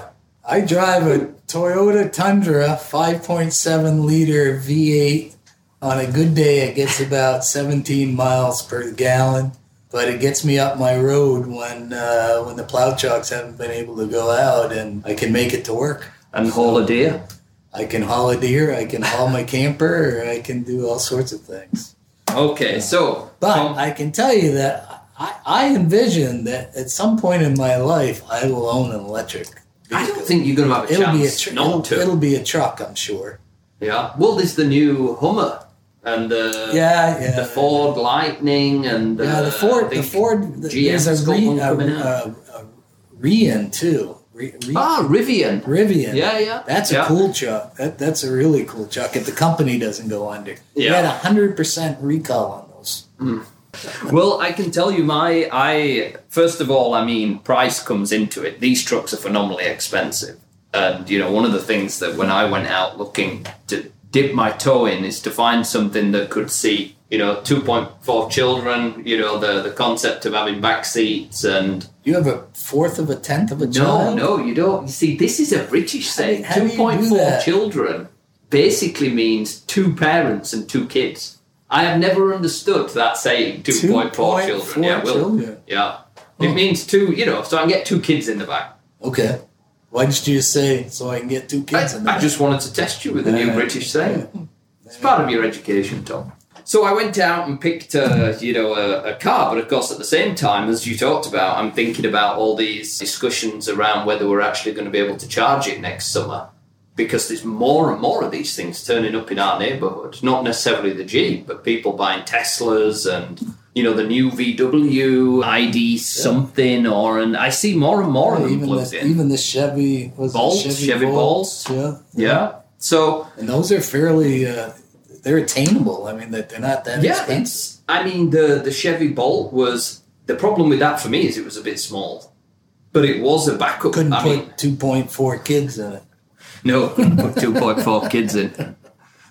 I drive a Toyota Tundra 5.7 liter V8. On a good day, it gets about 17 miles per gallon, but it gets me up my road when uh, when the plow trucks haven't been able to go out, and I can make it to work. And haul a deer? I can haul a deer, I can haul my camper, I can do all sorts of things. Okay, so. But Tom, I can tell you that I, I envision that at some point in my life I will own an electric. I don't think you're going to have a it'll be a chance tr- not it'll, to. it'll be a truck, I'm sure. Yeah. Well, there's the new Hummer and the Yeah, yeah. the Ford Lightning and the, yeah, the Ford, the Ford, the, GM there's a, re, a, a, a Rian too. Re, re, ah Rivian. Rivian. Yeah, yeah. That's a cool truck. That, that's a really cool truck. If the company doesn't go under, we Yeah. had a hundred percent recall on those. Well, I can tell you my I first of all, I mean, price comes into it. These trucks are phenomenally expensive. And you know, one of the things that when I went out looking to dip my toe in is to find something that could see, you know, 2.4 children, you know, the the concept of having back seats and You have a fourth of a tenth of a child. no, no, you don't. You see, this is a British saying. how do you do 2.4 children basically means two parents and two kids. I have never understood that saying 2.4 2.4 children. Yeah, well, children. yeah. Oh. It means two, you know, so I can get two kids in the back. Okay. Why did you just say so I can get two I, kids in the I back? just wanted to test you with a new. British saying. It's part of your education, Tom. So I went out and picked, uh, you know, a, a car, but of course, at the same time, as you talked about, I'm thinking about all these discussions around whether we're actually going to be able to charge it next summer, because there's more and more of these things turning up in our neighbourhood. Not necessarily the Jeep, but people buying Teslas and you know the new VW ID something, or and I see more and more of them even plugged the, in. even the Chevy was it Bolts, Chevy, Chevy Bolts, Bolts. yeah, yeah. So and those are fairly uh, they're attainable. I mean, that they're not that Yeah, expensive. I mean, the the Chevy Bolt was the problem with that for me is it was a bit small, but it was a backup. Couldn't I put mean, two point four kids in it. No, couldn't two point four kids in.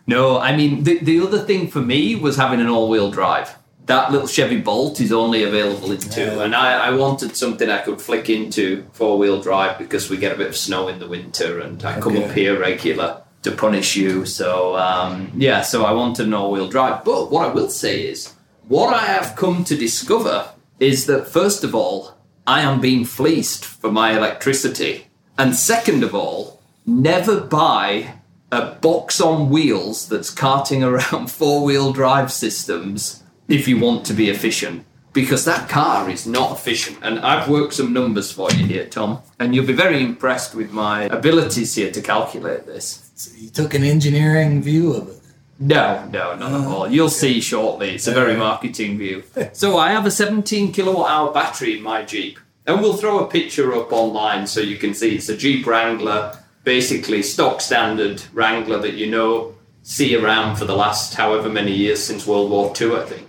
No, I mean the the other thing for me was having an all wheel drive. That little Chevy Bolt is only available in two, Yeah. and I, I wanted something I could flick into four wheel drive because we get a bit of snow in the winter, and I come Okay. up here regular to punish you. So um, yeah, so I wanted an all wheel drive. But what I will say is, what I have come to discover is that first of all, I am being fleeced for my electricity, and second of all, never buy a box on wheels that's carting around four wheel drive systems if you want to be efficient. Because that car is not efficient. And I've worked some numbers for you here, Tom. And you'll be very impressed with my abilities here to calculate this. So you took an engineering view of it. No, no, not at uh-huh. all. You'll see shortly. It's a very marketing view. So I have a 17 kilowatt hour battery in my Jeep. And we'll throw a picture up online so you can see it's a Jeep Wrangler, basically stock standard Wrangler that you know, see around for the last however many years since World War II, I think.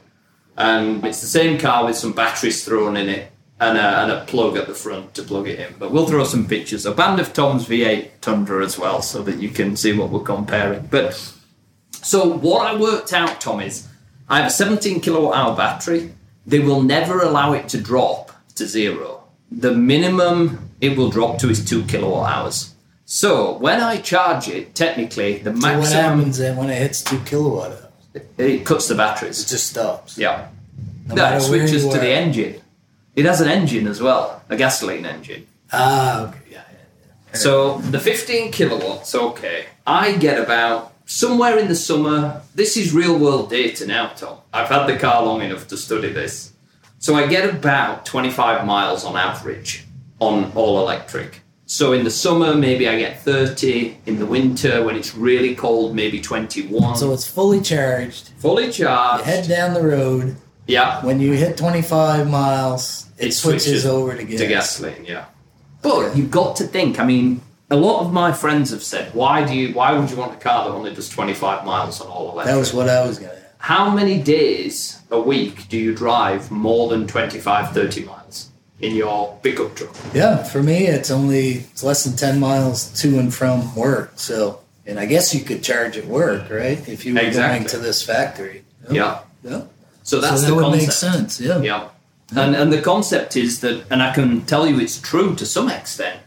And it's the same car with some batteries thrown in it and a, and a plug at the front to plug it in. But we'll throw some pictures. A band of Tom's V8 Tundra as well so that you can see what we're comparing. But so what I worked out, Tom, is I have a 17 kilowatt hour battery. They will never allow it to drop to zero. The minimum it will drop to is two kilowatt hours. So when I charge it, technically the So what happens then when it hits two kilowatt hours? it cuts the batteries. It just stops. Yeah. No matter where switches to the engine. It has an engine as well, a gasoline engine. Ah, okay, yeah, yeah. So the 15 kilowatts, okay. I get about somewhere in the summer. This is real world data now, Tom. I've had the car long enough to study this. So I get about 25 miles on average on all electric. So in the summer, maybe I get 30. In the winter, when it's really cold, maybe 21. So it's fully charged. fully You charged. head down the road. yeah. When you hit 25 miles, it, It switches, switches over to gas. to gasoline, yeah. But you've got to think. I mean, a lot of my friends have said, "Why do you? Why would you want a car that only does 25 miles on all electric?" That was what I was going to ask. How many days a week do you drive more than 25, 30 miles in your pickup truck? Yeah, for me, it's only it's less than 10 miles to and from work. So, and I guess you could charge at work, right? If you were Exactly. going to this factory. Yeah. Yeah. So that's so that the would concept. make sense. Yeah. Yeah. And and the concept is that, and I can tell you it's true to some extent.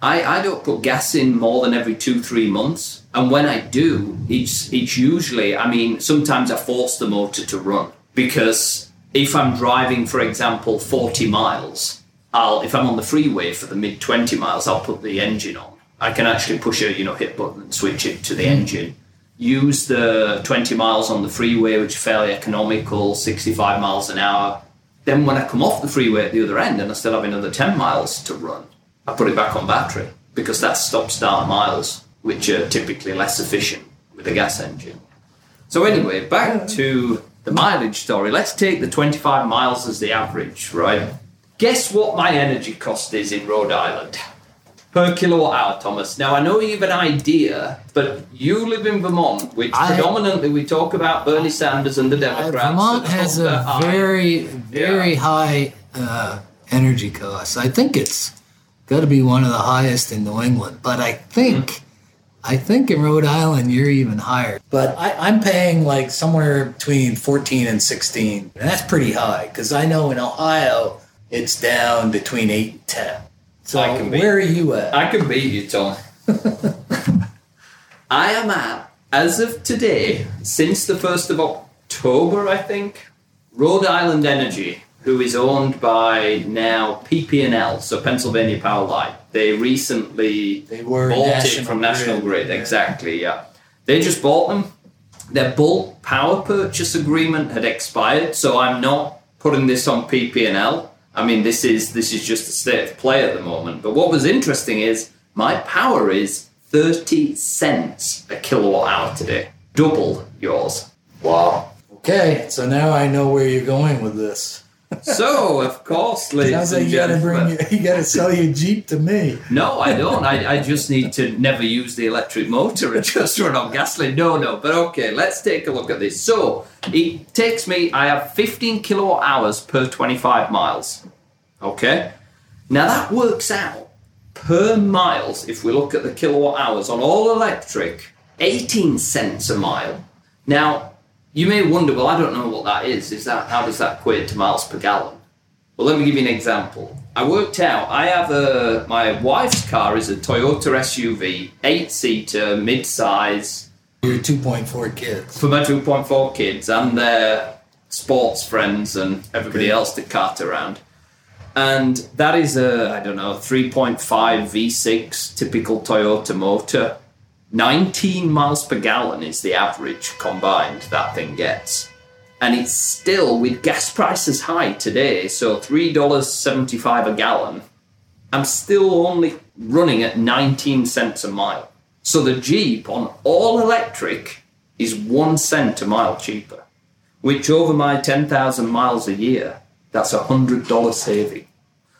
I, I don't put gas in more than every two, three months. And when I do, it's it's usually I mean, sometimes I force the motor to run. Because if I'm driving, for example, forty miles, I'll if I'm on the freeway for the mid twenty miles, I'll put the engine on. I can actually push a you know hit button and switch it to the hmm. engine. Use the 20 miles on the freeway, which is fairly economical, 65 miles an hour. Then when I come off the freeway at the other end and I still have another 10 miles to run, I put it back on battery because that's stop start miles, which are typically less efficient with a gas engine. So anyway, back to the mileage story. Let's take the 25 miles as the average, right? Guess what my energy cost is in Rhode Island? Per kilowatt hour, Thomas. Now I know you have an idea, but you live in Vermont, which I- predominantly we talk about Bernie Sanders and the Democrats. Vermont has a high. very, very high uh, energy cost. I think it's got to be one of the highest in New England, but I think, I think in Rhode Island you're even higher. But I, I'm paying like somewhere between 14 and 16. And that's pretty high because I know in Ohio it's down between eight and 10. So I can beat- where are you at? I can beat you, Tom. I am at, as of today, since the 1st of October, I think, Rhode Island Energy, who is owned by now PP&L, so Pennsylvania Power Line. They recently They were bought it from National Grid, yeah. Exactly, yeah. They just bought them. Their bulk power purchase agreement had expired, so I'm not putting this on PP&L. I mean, this is this is just a state of play at the moment. But what was interesting is my power is 30 cents a kilowatt hour today, double yours. Wow. Okay, so now I know where you're going with this. So, of course, ladies Sounds like and you got to gentlemen. bring your, you got to sell your Jeep to me. No, I don't. I, I just need to never use the electric motor and just run on gasoline. No, no. But okay, let's take a look at this. So it takes me, I have 15 kilowatt hours per 25 miles. Okay? Now that works out per miles, if we look at the kilowatt hours on all electric, 18 cents a mile. Now, you may wonder, well, I don't know what that is. Is that how does that equate to miles per gallon? Well, let me give you an example. I worked out. I have a my wife's car is a Toyota SUV, eight seater, mid size Your 2.4 kids. for my two point four kids and their sports friends and everybody else to cart around. And that is a I don't know three point five V6 typical Toyota motor. 19 miles per gallon is the average combined that thing gets and it's still with gas prices high today, so three dollars seventy-five a gallon. I'm still only running at nineteen cents a mile. So the Jeep on all electric is one cent a mile cheaper, which over my ten thousand miles a year, that's a hundred dollar saving.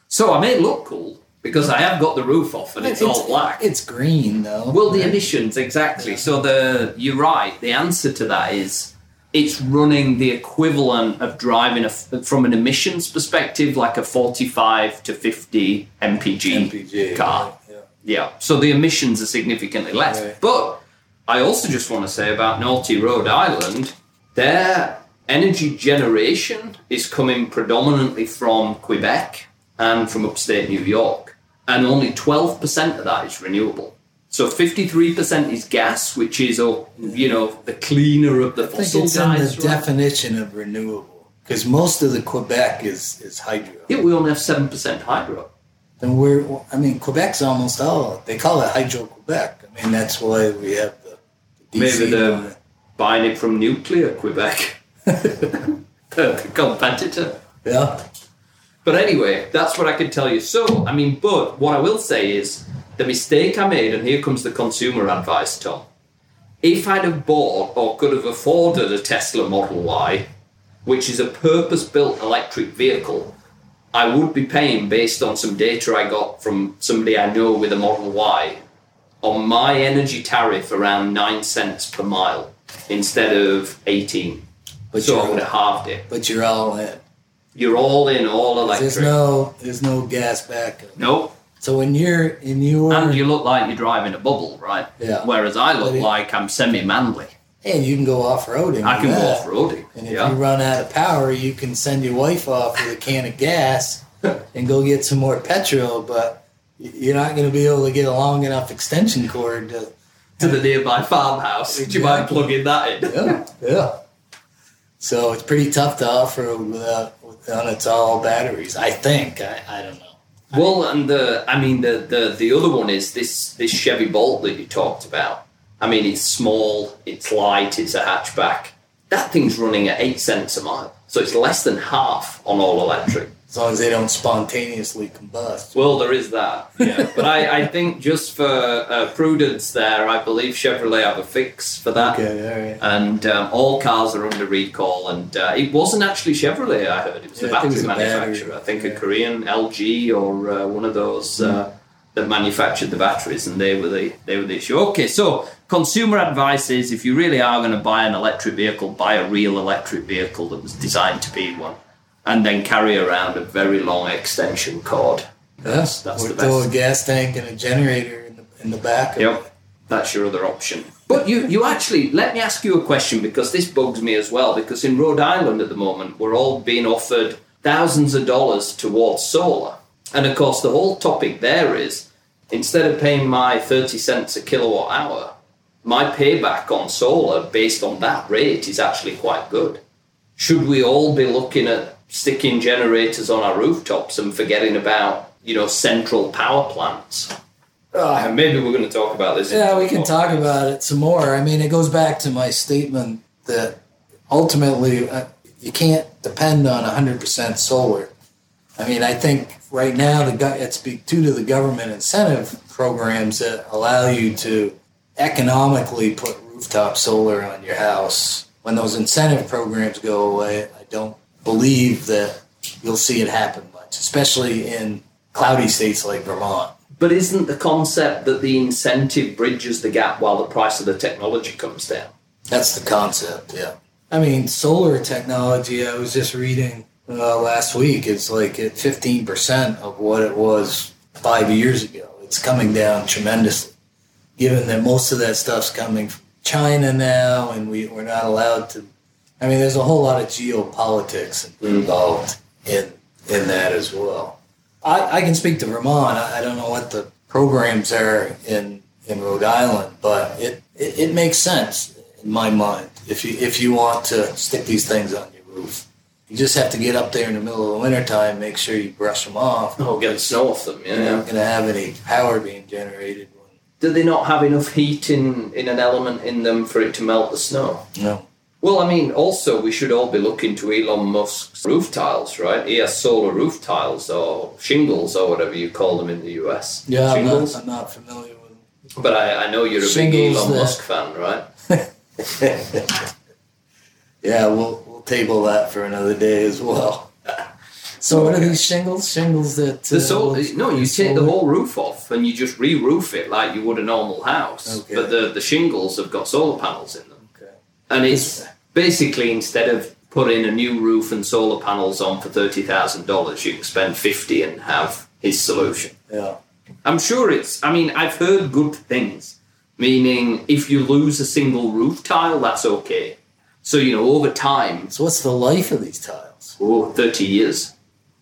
So I may look cool because I have got the roof off and it's, all black. It's green though. Well, the emissions exactly. So the you're right. The answer to that is it's running the equivalent of driving a, from an emissions perspective, like a 45 to 50 mpg, MPG car. Yeah. Yeah. So the emissions are significantly less. Right. But I also just want to say about Naughty Rhode Island, their energy generation is coming predominantly from Quebec and from upstate New York. And only 12% of that is renewable. So 53% is gas, which is, oh, you know, the cleaner of the I think fossil it's in guys. the right? definition of renewable because most of the Quebec is is hydro. Yeah, we only have 7% hydro. Then we're I mean Quebec's almost all they call it hydro Quebec. I mean that's why we have the, the Maybe on the it. buying it from nuclear Quebec. the competitor. yeah. But anyway, that's what I can tell you. So, I mean, but what I will say is the mistake I made, and here comes the consumer advice, Tom. If I'd have bought or could have afforded a Tesla Model Y, which is a purpose built electric vehicle, I would be paying based on some data I got from somebody I know with a Model Y on my energy tariff around 9 cents per mile instead of 18. But so I would have halved it. But you're all in. You're all in, all electric. There's no there's no gas backup. nope. So when you're in your And you look like you're driving a bubble, right? Yeah. Whereas I look it- like I'm semi-manly. and you can go off roading. I can go off roading. And if Yeah. you run out of power, you can send your wife off with a can of gas and go get some more petrol. But you're not going to be able to get a long enough extension cord to. to the nearby farmhouse. Do you mind Exactly. plugging that in? Yeah, yeah. So it's pretty tough to off road without, without it's all batteries. I think. I, I don't know. Well, and the I mean the, the the other one is this this Chevy Bolt that you talked about. I mean, it's small, it's light, it's a hatchback. That thing's running at eight cents a mile, so it's less than half on all electric. As long as they don't spontaneously combust. Well, there is that. Yeah. but I, I think just for uh, prudence there, I believe Chevrolet have a fix for that. Okay, all right. And um, all cars are under recall. And uh, it wasn't actually Chevrolet, I heard. It was the Yeah, battery was a battery. manufacturer. I think Yeah. a Korean LG or uh, one of those uh, that manufactured the batteries, and they were the they were the issue. Okay, so consumer advice is if you really are going to buy an electric vehicle, buy a real electric vehicle that was designed to be one, and then carry around a very long extension cord. That's that's or the throw best. a gas tank and a generator in the, in the back. of Yep, it. that's your other option. But you, you actually, let me ask you a question because this bugs me as well. Because in Rhode Island at the moment, we're all being offered thousands of dollars towards solar. And of course, the whole topic there is instead of paying my 30 cents a kilowatt hour, my payback on solar based on that rate is actually quite good. Should we all be looking at sticking generators on our rooftops and forgetting about, you know, central power plants? And maybe we're going to talk about this. Yeah, we can podcast. talk about it some more. I mean, it goes back to my statement that ultimately uh, you can't depend on 100% solar. I mean, I think right now the go- it's due to the government incentive programs that allow you to economically put rooftop solar on your house. When those incentive programs go away, I don't believe that you'll see it happen much, especially in cloudy states like Vermont. But isn't the concept that the incentive bridges the gap while the price of the technology comes down? That's the concept, yeah. I mean, solar technology, I was just reading uh, last week, it's like at 15% of what it was five years ago. It's coming down tremendously, given that most of that stuff's coming from China now, and we, we're not allowed to. I mean, there's a whole lot of geopolitics involved in, in that as well. I, I can speak to Vermont. I, I don't know what the programs are in, in Rhode Island, but it, it, it makes sense in my mind if you if you want to stick these things on your roof. You just have to get up there in the middle of the wintertime, make sure you brush them off. Oh, get the snow off them, You're not going to have any power being generated. When, Do they not have enough heat in, in an element in them for it to melt the snow? no. Well, I mean, also, we should all be looking to Elon Musk's roof tiles, right? He has solar roof tiles or shingles or whatever you call them in the US. Yeah, I'm not, I'm not familiar with them. But I, I know you're a big Elon Musk fan, right? yeah, we'll, we'll table that for another day as well. So, what are these shingles? Shingles that. The uh, sol- no, you take the whole roof off and you just re-roof it like you would a normal house. Okay. But the, the shingles have got solar panels in them. And it's basically instead of putting a new roof and solar panels on for thirty thousand dollars, you can spend fifty and have his solution. Yeah. I'm sure it's. I mean, I've heard good things, meaning if you lose a single roof tile, that's okay. So you know, over time, So, what's the life of these tiles? oh, 30 years.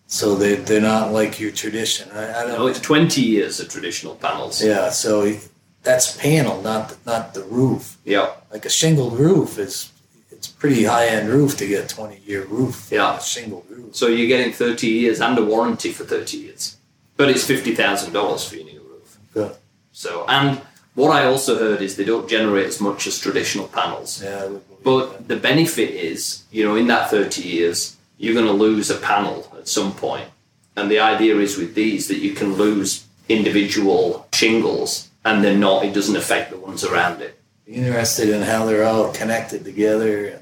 So they they're not like your tradition. I, I don't No, it's twenty years of traditional panels. Yeah, so that's panel, not the, not the roof. Yeah. Like a shingled roof is it's pretty high end roof to get a twenty year roof. Yeah. a shingled roof. So you're getting 30 years under warranty for 30 years. But it's $50,000 for your new roof. Good. So, and what I also heard is they don't generate as much as traditional panels. Yeah, But the benefit is, you know, in that 30 years, you're going to lose a panel at some point. And the idea is with these that you can lose individual shingles and they're not, it doesn't affect the ones around it. Interested in how they're all connected together.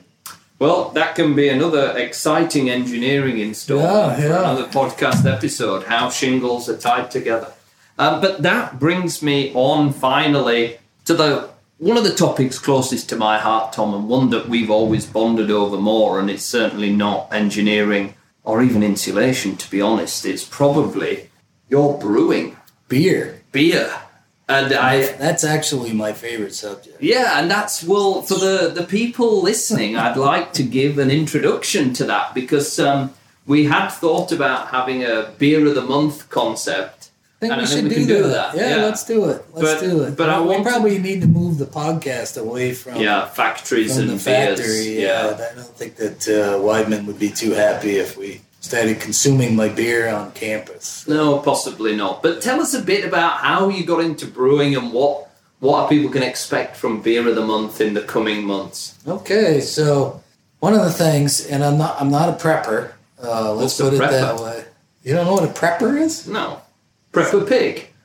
Well, that can be another exciting engineering installment Yeah, for yeah. another podcast episode, how shingles are tied together. Um, but that brings me on finally to the one of the topics closest to my heart, Tom, and one that we've always bonded over more, and it's certainly not engineering or even insulation, to be honest. It's probably your brewing Beer. beer. And I That's actually my favorite subject. yeah, and that's well for the the people listening. I'd like to give an introduction to that because um, we had thought about having a beer of the month concept. I think we I think should we do, can do that. that, Yeah, yeah. let's do it. Let's But- do it. but I we want to- probably need to move the podcast away from Yeah, factories from and the beers. factory. yeah. Yeah, I don't think that uh, Weidmann would be too happy if we started consuming my beer on campus. No, possibly not. But tell us a bit about how you got into brewing and what what people can expect from beer of the month in the coming months. Okay, so one of the things, and I'm not I'm not a prepper. Uh, let's What's put it that way. You don't know what a prepper is? No. Prepper pig.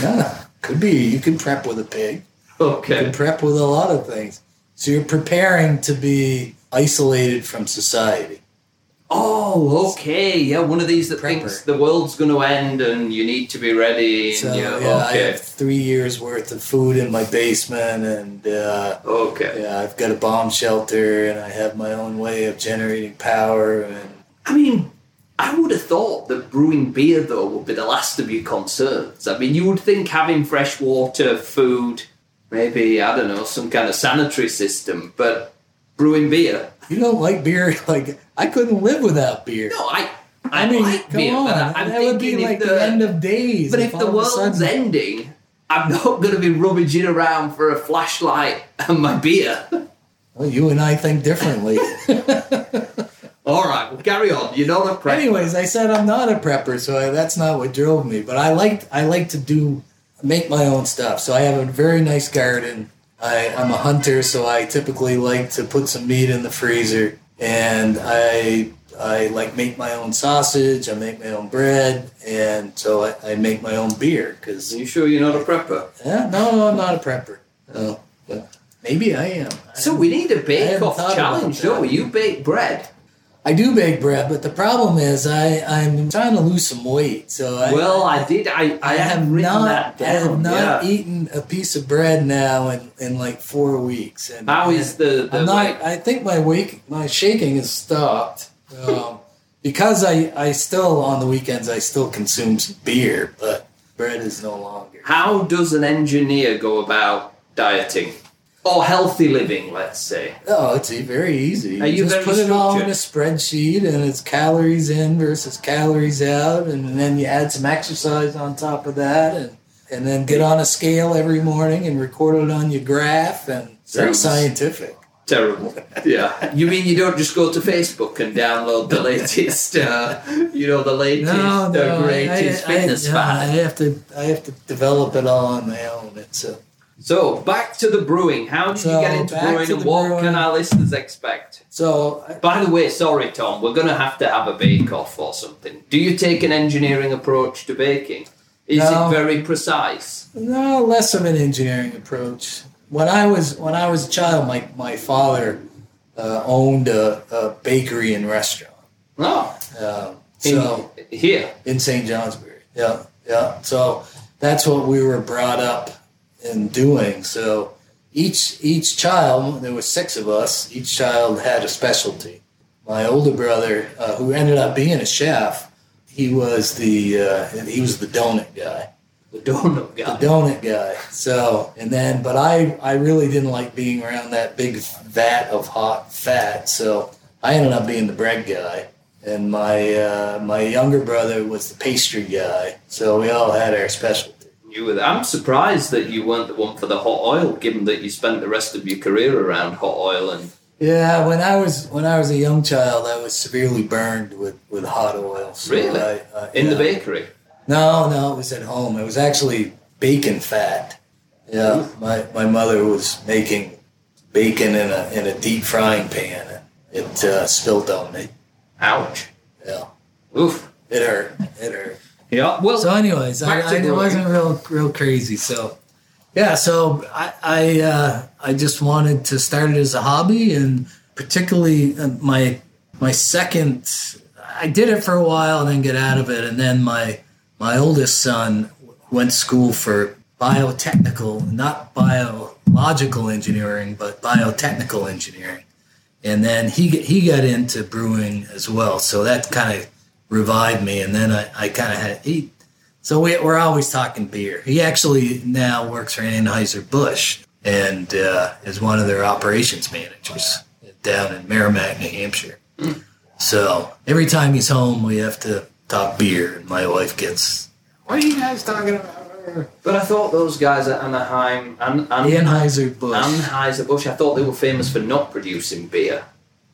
Yeah, could be. You can prep with a pig. Okay. You can prep with a lot of things. So you're preparing to be isolated from society. Oh, okay. Yeah, one of these that Prepper. thinks the world's going to end and you need to be ready. And So yeah, yeah, I have three years worth of food in my basement, and uh, Okay. yeah, I've got a bomb shelter, and I have my own way of generating power. And I mean, I would have thought that brewing beer, though, would be the last of your concerns. I mean, you would think having fresh water, food, maybe, I don't know, some kind of sanitary system, but brewing beer? You don't like beer? Like I couldn't live without beer. No, I. I, I mean, like come beer, on, but I, that would be like the, the, end of days. But if the all of a world's sudden- ending, I'm not going to be rummaging around for a flashlight and my beer. well, you and I think differently. All right, well, carry on. You're not a prep. Anyways, I said I'm not a prepper, so I, that's not what drove me. But I like I like to do make my own stuff. So I have a very nice garden. I, I'm a hunter, so I typically like to put some meat in the freezer, and I I like make my own sausage. I make my own bread, and so I, I make my own beer because Are you sure you're not a prepper? yeah, no, no, I'm not a prepper. No, but maybe I am. So we need a I bake hadn't off challenge, don't we? You bake bread. I do bake bread, but the problem is I I'm trying to lose some weight. So I, well, I did. I, I, I have not, I have not yeah. eaten a piece of bread now in, in like four weeks. And How is the, the I'm not. I think my wake my shaking has stopped um, because I I still on the weekends I still consume some beer, but bread is no longer. How does an engineer go about dieting or healthy living? Let's say. Oh, it's very easy. Are you just put it all in a spreadsheet, and it's calories in versus calories out, and then you add some exercise on top of that, and and then get on a scale every morning and record it on your graph, and very scientific. Terrible. Yeah. You mean you don't just go to Facebook and download the latest, uh, you know, the latest, No, no, uh, greatest I, I, fitness I, I have to, I have to develop it all on my own. It's a, So back to the brewing. How did So, you get into brewing, and what brewing. can our listeners expect? so I- By the way, sorry, Tom, we're going to have to have a bake off or something. Do you take an engineering approach to baking? Is No. it very precise? no less of an engineering approach. When I was when I was a child, my my father uh, owned a, a bakery and restaurant. No. Uh, In, so here. in St. Johnsbury. Yeah, yeah. So that's what we were brought up in doing. So each each child, there was six of us. Each child had a specialty. My older brother, uh, who ended up being a chef, he was the uh, he was the donut guy The donut guy. the donut guy. So, and then, but I, I really didn't like being around that big vat of hot fat. So I ended up being the bread guy. And my, uh, my younger brother was the pastry guy. So we all had our specialty. You were, I'm surprised that you weren't the one for the hot oil, given that you spent the rest of your career around hot oil and Yeah, when I was when I was a young child, I was severely burned with, with hot oil. So Really? I, uh, in the bakery. No, no, it was at home. It was actually bacon fat. Yeah, my, my mother was making bacon in a in a deep frying pan. It uh, spilled on me. Ouch. Yeah, Oof. it hurt. It hurt. Yeah. Well, So, anyways, I, I, it wasn't real real crazy. So, yeah, so I I, uh, I just wanted to start it as a hobby, and particularly uh, my my second, I did it for a while and then get out of it, and then my my oldest son went to school for biotechnical, not biological engineering, but biotechnical engineering, and then he he got into brewing as well. So that kind of revived me, and then I, I kind of had he. So we, we're always talking beer. He actually now works for Anheuser Busch and uh, is one of their operations managers down in Merrimack, New Hampshire. So every time he's home, we have to talk beer, and my wife gets, "What are you guys talking about?" but I thought those guys at Anaheim and, and Anheuser Busch. Anheuser Busch, I thought they were famous for not producing beer.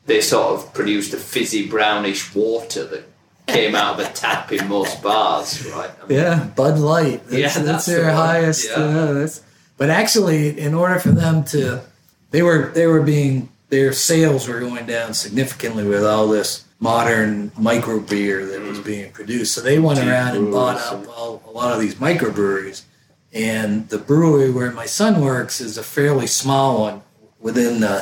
They sort of produced a fizzy brownish water that came out of a tap in most bars, right? I mean, Yeah, Bud Light. That's, Yeah, that's, that's their the highest. Yeah. Uh, that's, but actually, in order for them to, they were they were being their sales were going down significantly with all this modern micro beer that was being produced. So they went Deep around and bought up all, a lot of these microbreweries. And the brewery where my son works is a fairly small one within the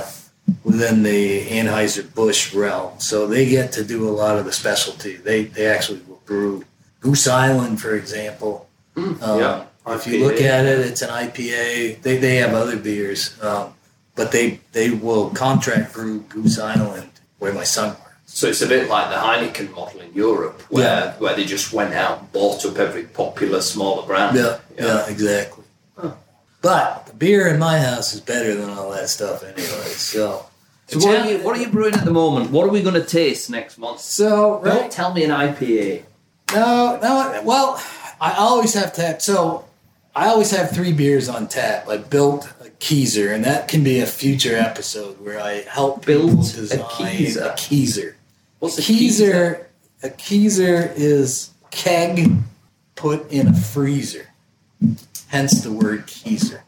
within the Anheuser Busch realm. So they get to do a lot of the specialty. They they actually will brew Goose Island, for example. Um, yeah, If you look at it, it's an IPA. They, they have other beers, um, but they they will contract brew Goose Island where my son works. So it's a bit like the Heineken model in Europe, where Yeah. where they just went out and bought up every popular smaller brand. Yeah, yeah, exactly. But the beer in my house is better than all that stuff anyway. So, So what are you what are you brewing at the moment? What are we going to taste next month? So Don't tell me an IPA. no, no. Well, I always have tap. So I always have three beers on tap. I built a Keezer, and that can be a future episode where I help build Built a design Keezer? A Keezer. What's A a Keezer? Keezer, a Keezer is keg put in a freezer. Hence the word Keezer.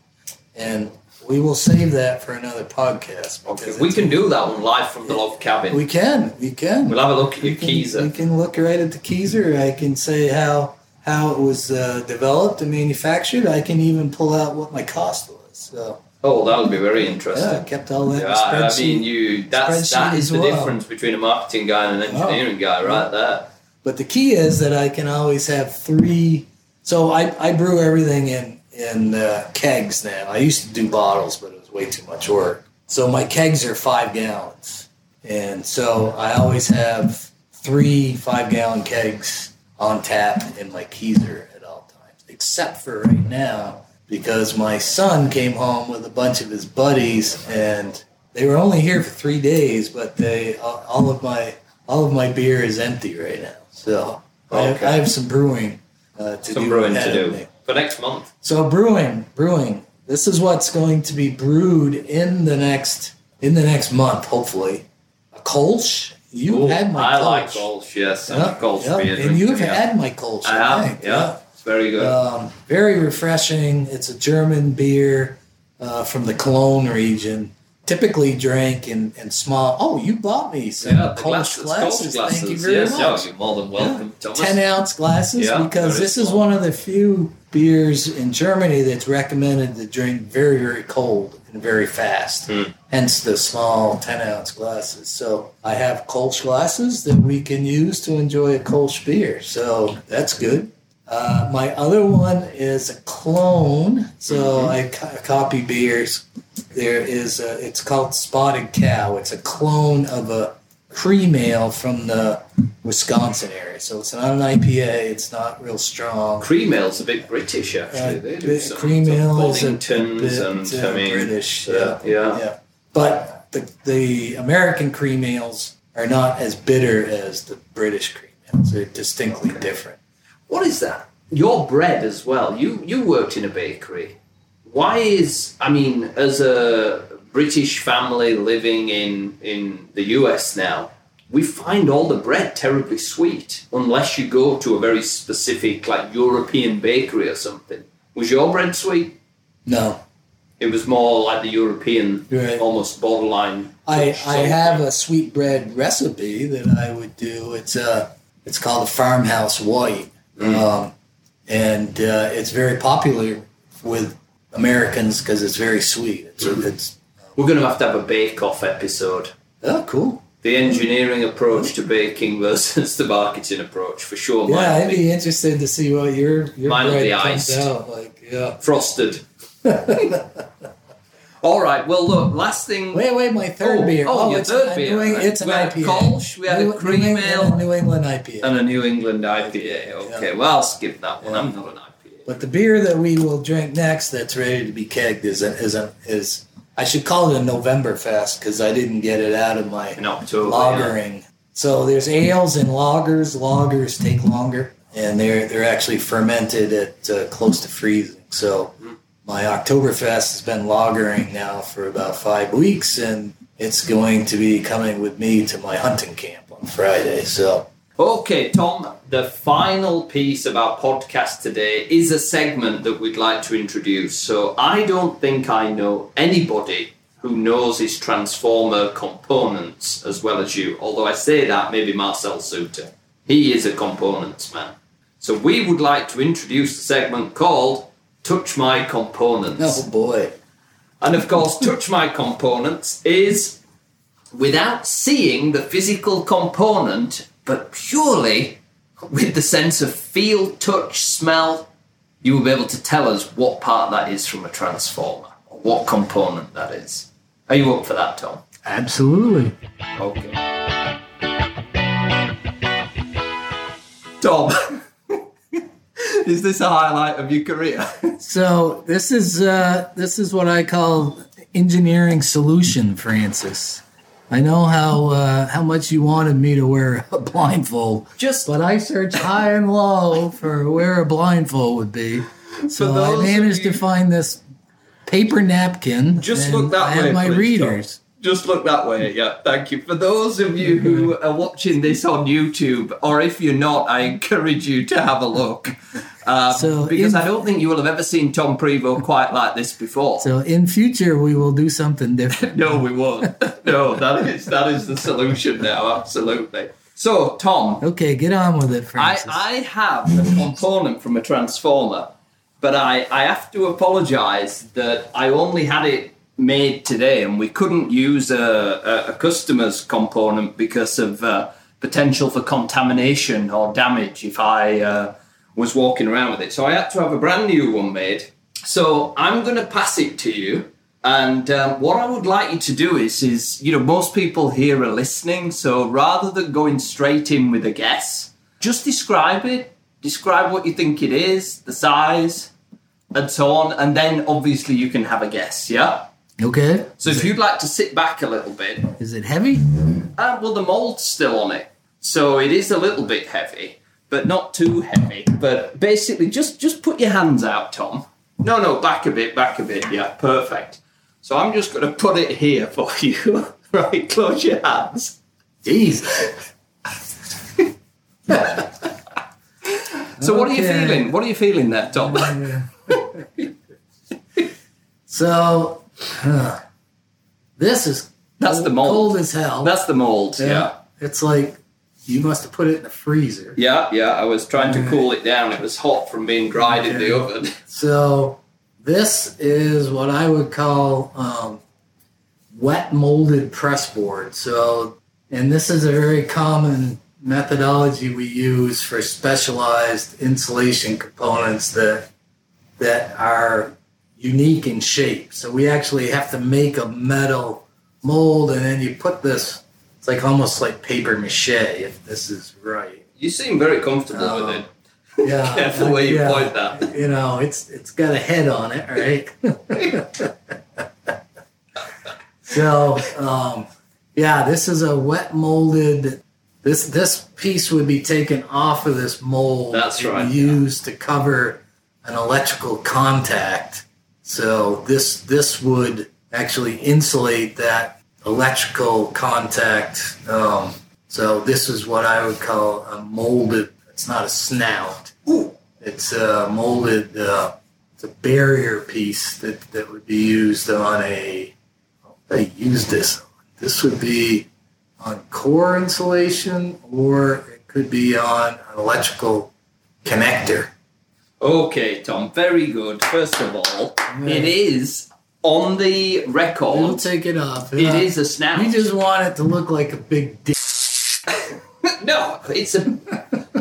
And we will save that for another podcast. Okay, we can do that one live from the log cabin. We can. We can. we'll have a look at your Keezer. we can look right at the Keezer. I can say how how it was uh, developed and manufactured. I can even pull out what my cost was. So Oh, that would be very interesting. yeah, I kept all that Yeah, I mean, you that's that spreadsheet the well. difference between a marketing guy and an engineering guy, right there. But the key is that I can always have three. So I, I brew everything in in uh, kegs now. I used to do bottles, but it was way too much work. So my kegs are five gallons, and so I always have three five gallon kegs on tap in my keezer at all times, except for right now because my son came home with a bunch of his buddies and they were only here for three days, but they all of my all of my beer is empty right now. So I, Okay. I have some brewing uh, to Some do. brewing to do me. For next month. So brewing, brewing. This is what's going to be brewed in the next in the next month, hopefully. A Kolsch. You've Ooh, had my I Kolsch. like Kolsch, yes. I'm Kolsch yeah. beer and you've yeah. had my Kolsch. I I have, think, yeah. It's very good. Um, very refreshing. It's a German beer uh, from the Cologne region. Typically drank in, in small. Oh, you bought me some yeah, Kolsch glasses, glasses. Glasses. Thank you very yes, much. yeah, you're more than welcome, Thomas. 10 ounce glasses Yeah, because this is small. one of the few beers in Germany that's recommended to drink very, very cold and very fast. Hmm. Hence the small 10 ounce glasses. So I have Kolsch glasses that we can use to enjoy a Kolsch beer. So that's good. Uh, my other one is a clone. So Mm-hmm. I co- copy beers. There is a, it's called Spotted Cow. It's a clone of a cream ale from the Wisconsin area. So it's not an IPA. It's not real strong. Cream ale's a bit British, actually. Uh, they do some, cream some ale is a bit, and uh, I mean, British, uh, yeah. Yeah, but the the American cream ales are not as bitter as the British cream ales. They're distinctly different. What is that? Your bread as well. You you worked in a bakery. Why is I mean, as a British family living in in the US now, we find all the bread terribly sweet unless you go to a very specific like European bakery or something. Was your bread sweet? No, It was more like the European, Right. almost borderline. I, I have a sweet bread recipe that I would do. It's a it's called a farmhouse white, Mm. um, and uh, it's very popular with Americans because it's very sweet. It's Mm. it's We're going to have to have a bake-off episode. oh cool. The engineering approach to baking versus the marketing approach, for sure. Yeah, I'd be be interested to see what your your Mine bread be comes iced. out like. Yeah. frosted. All right. Well, look. Last thing. Wait, wait, my third Oh, beer. oh, oh your it's third a beer, New right. it's an We had a IPA. Kolsch, we had a cream New England, ale. New England IPA. and a New England IPA. Okay. Well, I'll skip that one. I'm not an IPA. But the beer that we will drink next, that's ready to be kegged, is a, is a, is I should call it a November Fest because I didn't get it out of my October. yeah. lagering. So there's ales and lagers. Lagers take longer, and they're they're actually fermented at uh, close to freezing. So my Oktoberfest has been lagering now for about five weeks, and it's going to be coming with me to my hunting camp on Friday. So Okay, Tom, the final piece of our podcast today is a segment that we'd like to introduce. So I don't think I know anybody who knows his transformer components as well as you. Although I say that, maybe Marcel Suter. He is a components man. So we would like to introduce the segment called Touch My Components. Oh boy. And of course, Touch My Components is without seeing the physical component, but purely with the sense of feel, touch, smell, you will be able to tell us what part that is from a transformer, or what component that is. Are you up for that, Tom? Absolutely. Okay. Tom, is this a highlight of your career? So this is uh, this is what I call engineering solution, Francis. I know how uh, how much you wanted me to wear a blindfold, Just but I searched high and low for where a blindfold would be. So I managed you- to find this paper napkin. Just look that I have way, my please, readers. Just look that way, yeah, thank you. For those of you who are watching this on YouTube, or if you're not, I encourage you to have a look. Um, So because in- I don't think you will have ever seen Tom Prevost quite like this before. So in future we will do something different. no, we won't. no, that is that is the solution now, absolutely. So, Tom, Okay, get on with it, I, I have a component from a transformer, but I, I have to apologise that I only had it made today and we couldn't use a, a, customer's component because of uh, potential for contamination or damage if I uh, was walking around with it. So I had to have a brand new one made. So I'm going to pass it to you. And um, what I would like you to do is, is you know, most people here are listening. So rather than going straight in with a guess, just describe it. Describe what you think it is, the size, and so on. And then obviously you can have a guess. Yeah. Okay. So if you'd like to sit back a little bit, Is it heavy? uh, well, the mold's still on it, so it is a little bit heavy, but not too heavy. But basically, just just put your hands out, Tom. No, no, back a bit, back a bit. Yeah, perfect. So I'm just going to put it here for you. right, close your hands. Jeez. So what are you Okay. feeling? What are you feeling there, Tom? So this is That's the mold. cold as hell. That's the mold. Yeah. It's like you must have put it in the freezer. Yeah, yeah. I was trying to cool it down. It was hot from being dried in the oven. So this is what I would call um, wet molded press board. So, and this is a very common methodology we use for specialized insulation components that that are unique in shape. So we actually have to make a metal mold, and then you put this. It's like almost like paper mache, if this is right. You seem very comfortable Um, with it. Yeah, Careful where you yeah. point that. You know, it's it's got a head on it, right? so, um, yeah, this is a wet molded. This this piece would be taken off of this mold. That's right, yeah. Used to cover an electrical contact. So this this would actually insulate that electrical contact. Um, so this is what I would call a molded. It's not a snout. Ooh. It's a molded. Uh, it's a barrier piece that that would be used on a. They use this. This would be on core insulation, or it could be on an electrical connector. Okay, Tom, very good. First of all, it is on the record. We'll take it off. It is a snout. You just want it to look like a big dick. no, it's a.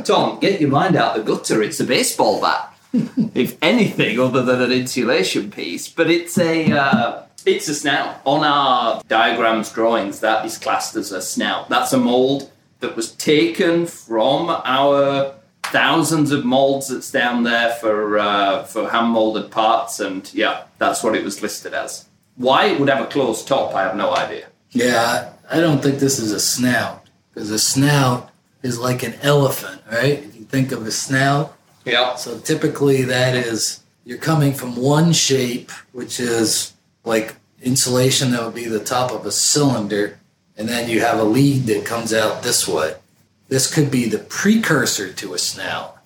Tom, get your mind out the gutter. It's a baseball bat, if anything, other than an insulation piece. But it's a. Uh, it's a snout. On our diagrams, drawings, that is classed as a snout. That's a mold that was taken from our thousands of molds that's down there for uh, for hand molded parts, and yeah, that's what it was listed as. Why it would have a closed top, I have no idea. Yeah, I don't think this is a snout because a snout is like an elephant, right? If you think of a snout, Yeah. so typically that is you're coming from one shape, which is like insulation that would be the top of a cylinder, and then you have a lead that comes out this way. This could be the precursor to a snout.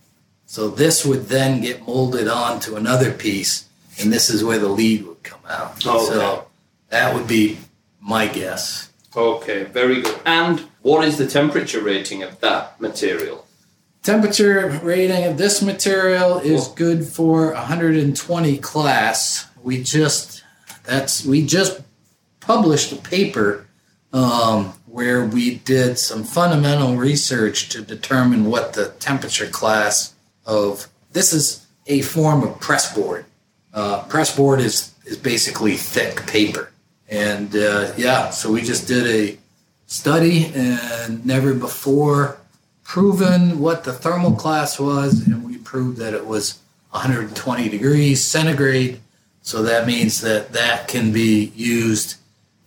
So this would then get molded onto another piece, and this is where the lead would come out. Okay. So That would be my guess. Okay, very good. And what is the temperature rating of that material? Temperature rating of this material is good for 120 class. We just that's we just published a paper um, where we did some fundamental research to determine what the temperature class of this is a form of press board. Uh, press board is is basically thick paper, and uh, yeah, so we just did a study and never before proven what the thermal class was, and we proved that it was 120 degrees centigrade. So that means that that can be used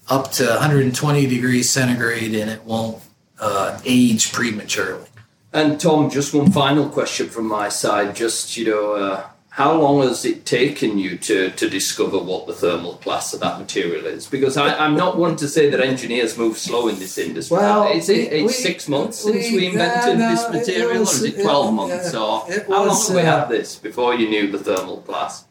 up to 120 degrees centigrade and it won't uh, age prematurely. And Tom, just one final question from my side. Just you know, uh, how long has it taken you to, to discover what the thermal class of that material is? Because I, am not one to say that engineers move slow in this industry. Well, is it we, six months since we, invented no, this material, was, or is it 12 it, months? or it how long was, have we uh, had this before you knew the thermal class?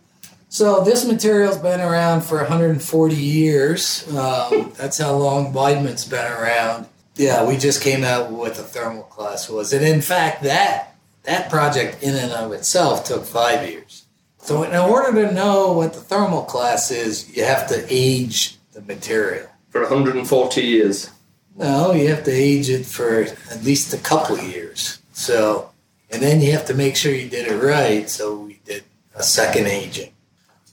So this material's been around for 140 years. Um, that's how long Weidmann's been around. Yeah, we just came out with what the thermal class was, and in fact, that that project in and of itself took five years. So in order to know what the thermal class is, you have to age the material. For 140 years. No, you have to age it for at least a couple of years. So, and then you have to make sure you did it right. So we did a second aging.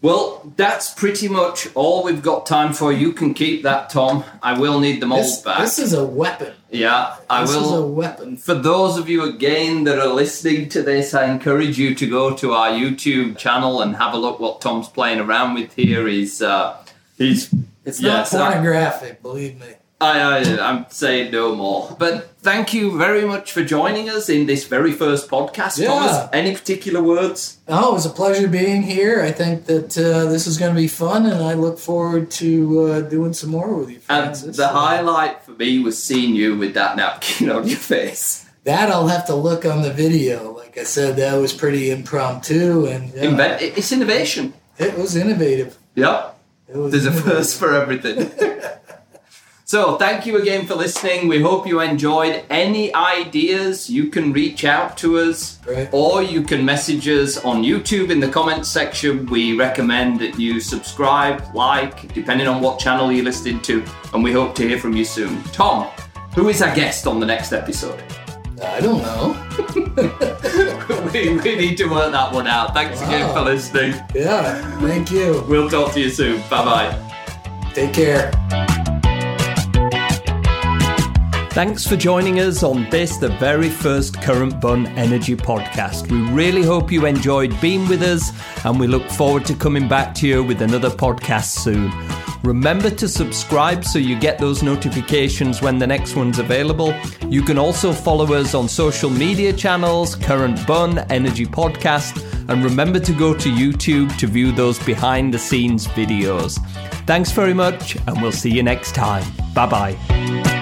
Well, that's pretty much all we've got time for. You can keep that, Tom. I will need the mold This, back. this is a weapon. yeah, I This will. This is a weapon. For those of you again that are listening to this, I encourage you to go to our YouTube channel and have a look what Tom's playing around with here. He's uh, he's It's not pornographic, believe me. I, I I'm saying no more. But thank you very much for joining us in this very first podcast, Yeah. Thomas. Any particular words? Oh, it was a pleasure being here. I think that uh, this is going to be fun, and I look forward to uh, doing some more with you, And Francis. the highlight for me was seeing you with that napkin on your face. that I'll have to look on the video. Like I said, that was pretty impromptu, and yeah, Invent- it's innovation. it was innovative. Yep. It was There's a first for everything. so, thank you again for listening. We hope you enjoyed. Any ideas, you can reach out to us Right. or you can message us on YouTube in the comments section. We recommend that you subscribe, like, depending on what channel you're listening to, and we hope to hear from you soon. Tom, who is our guest on the next episode? I don't know. we, we need to work that one out. Thanks again for listening. Yeah, thank you. We'll talk to you soon. Bye bye. Take care. Thanks for joining us on this, the very first Current Bun Energy podcast. We really hope you enjoyed being with us, and we look forward to coming back to you with another podcast soon. Remember to subscribe so you get those notifications when the next one's available. You can also follow us on social media channels, Current Bun Energy Podcast, and remember to go to YouTube to view those behind the scenes videos. Thanks very much, and we'll see you next time. Bye bye.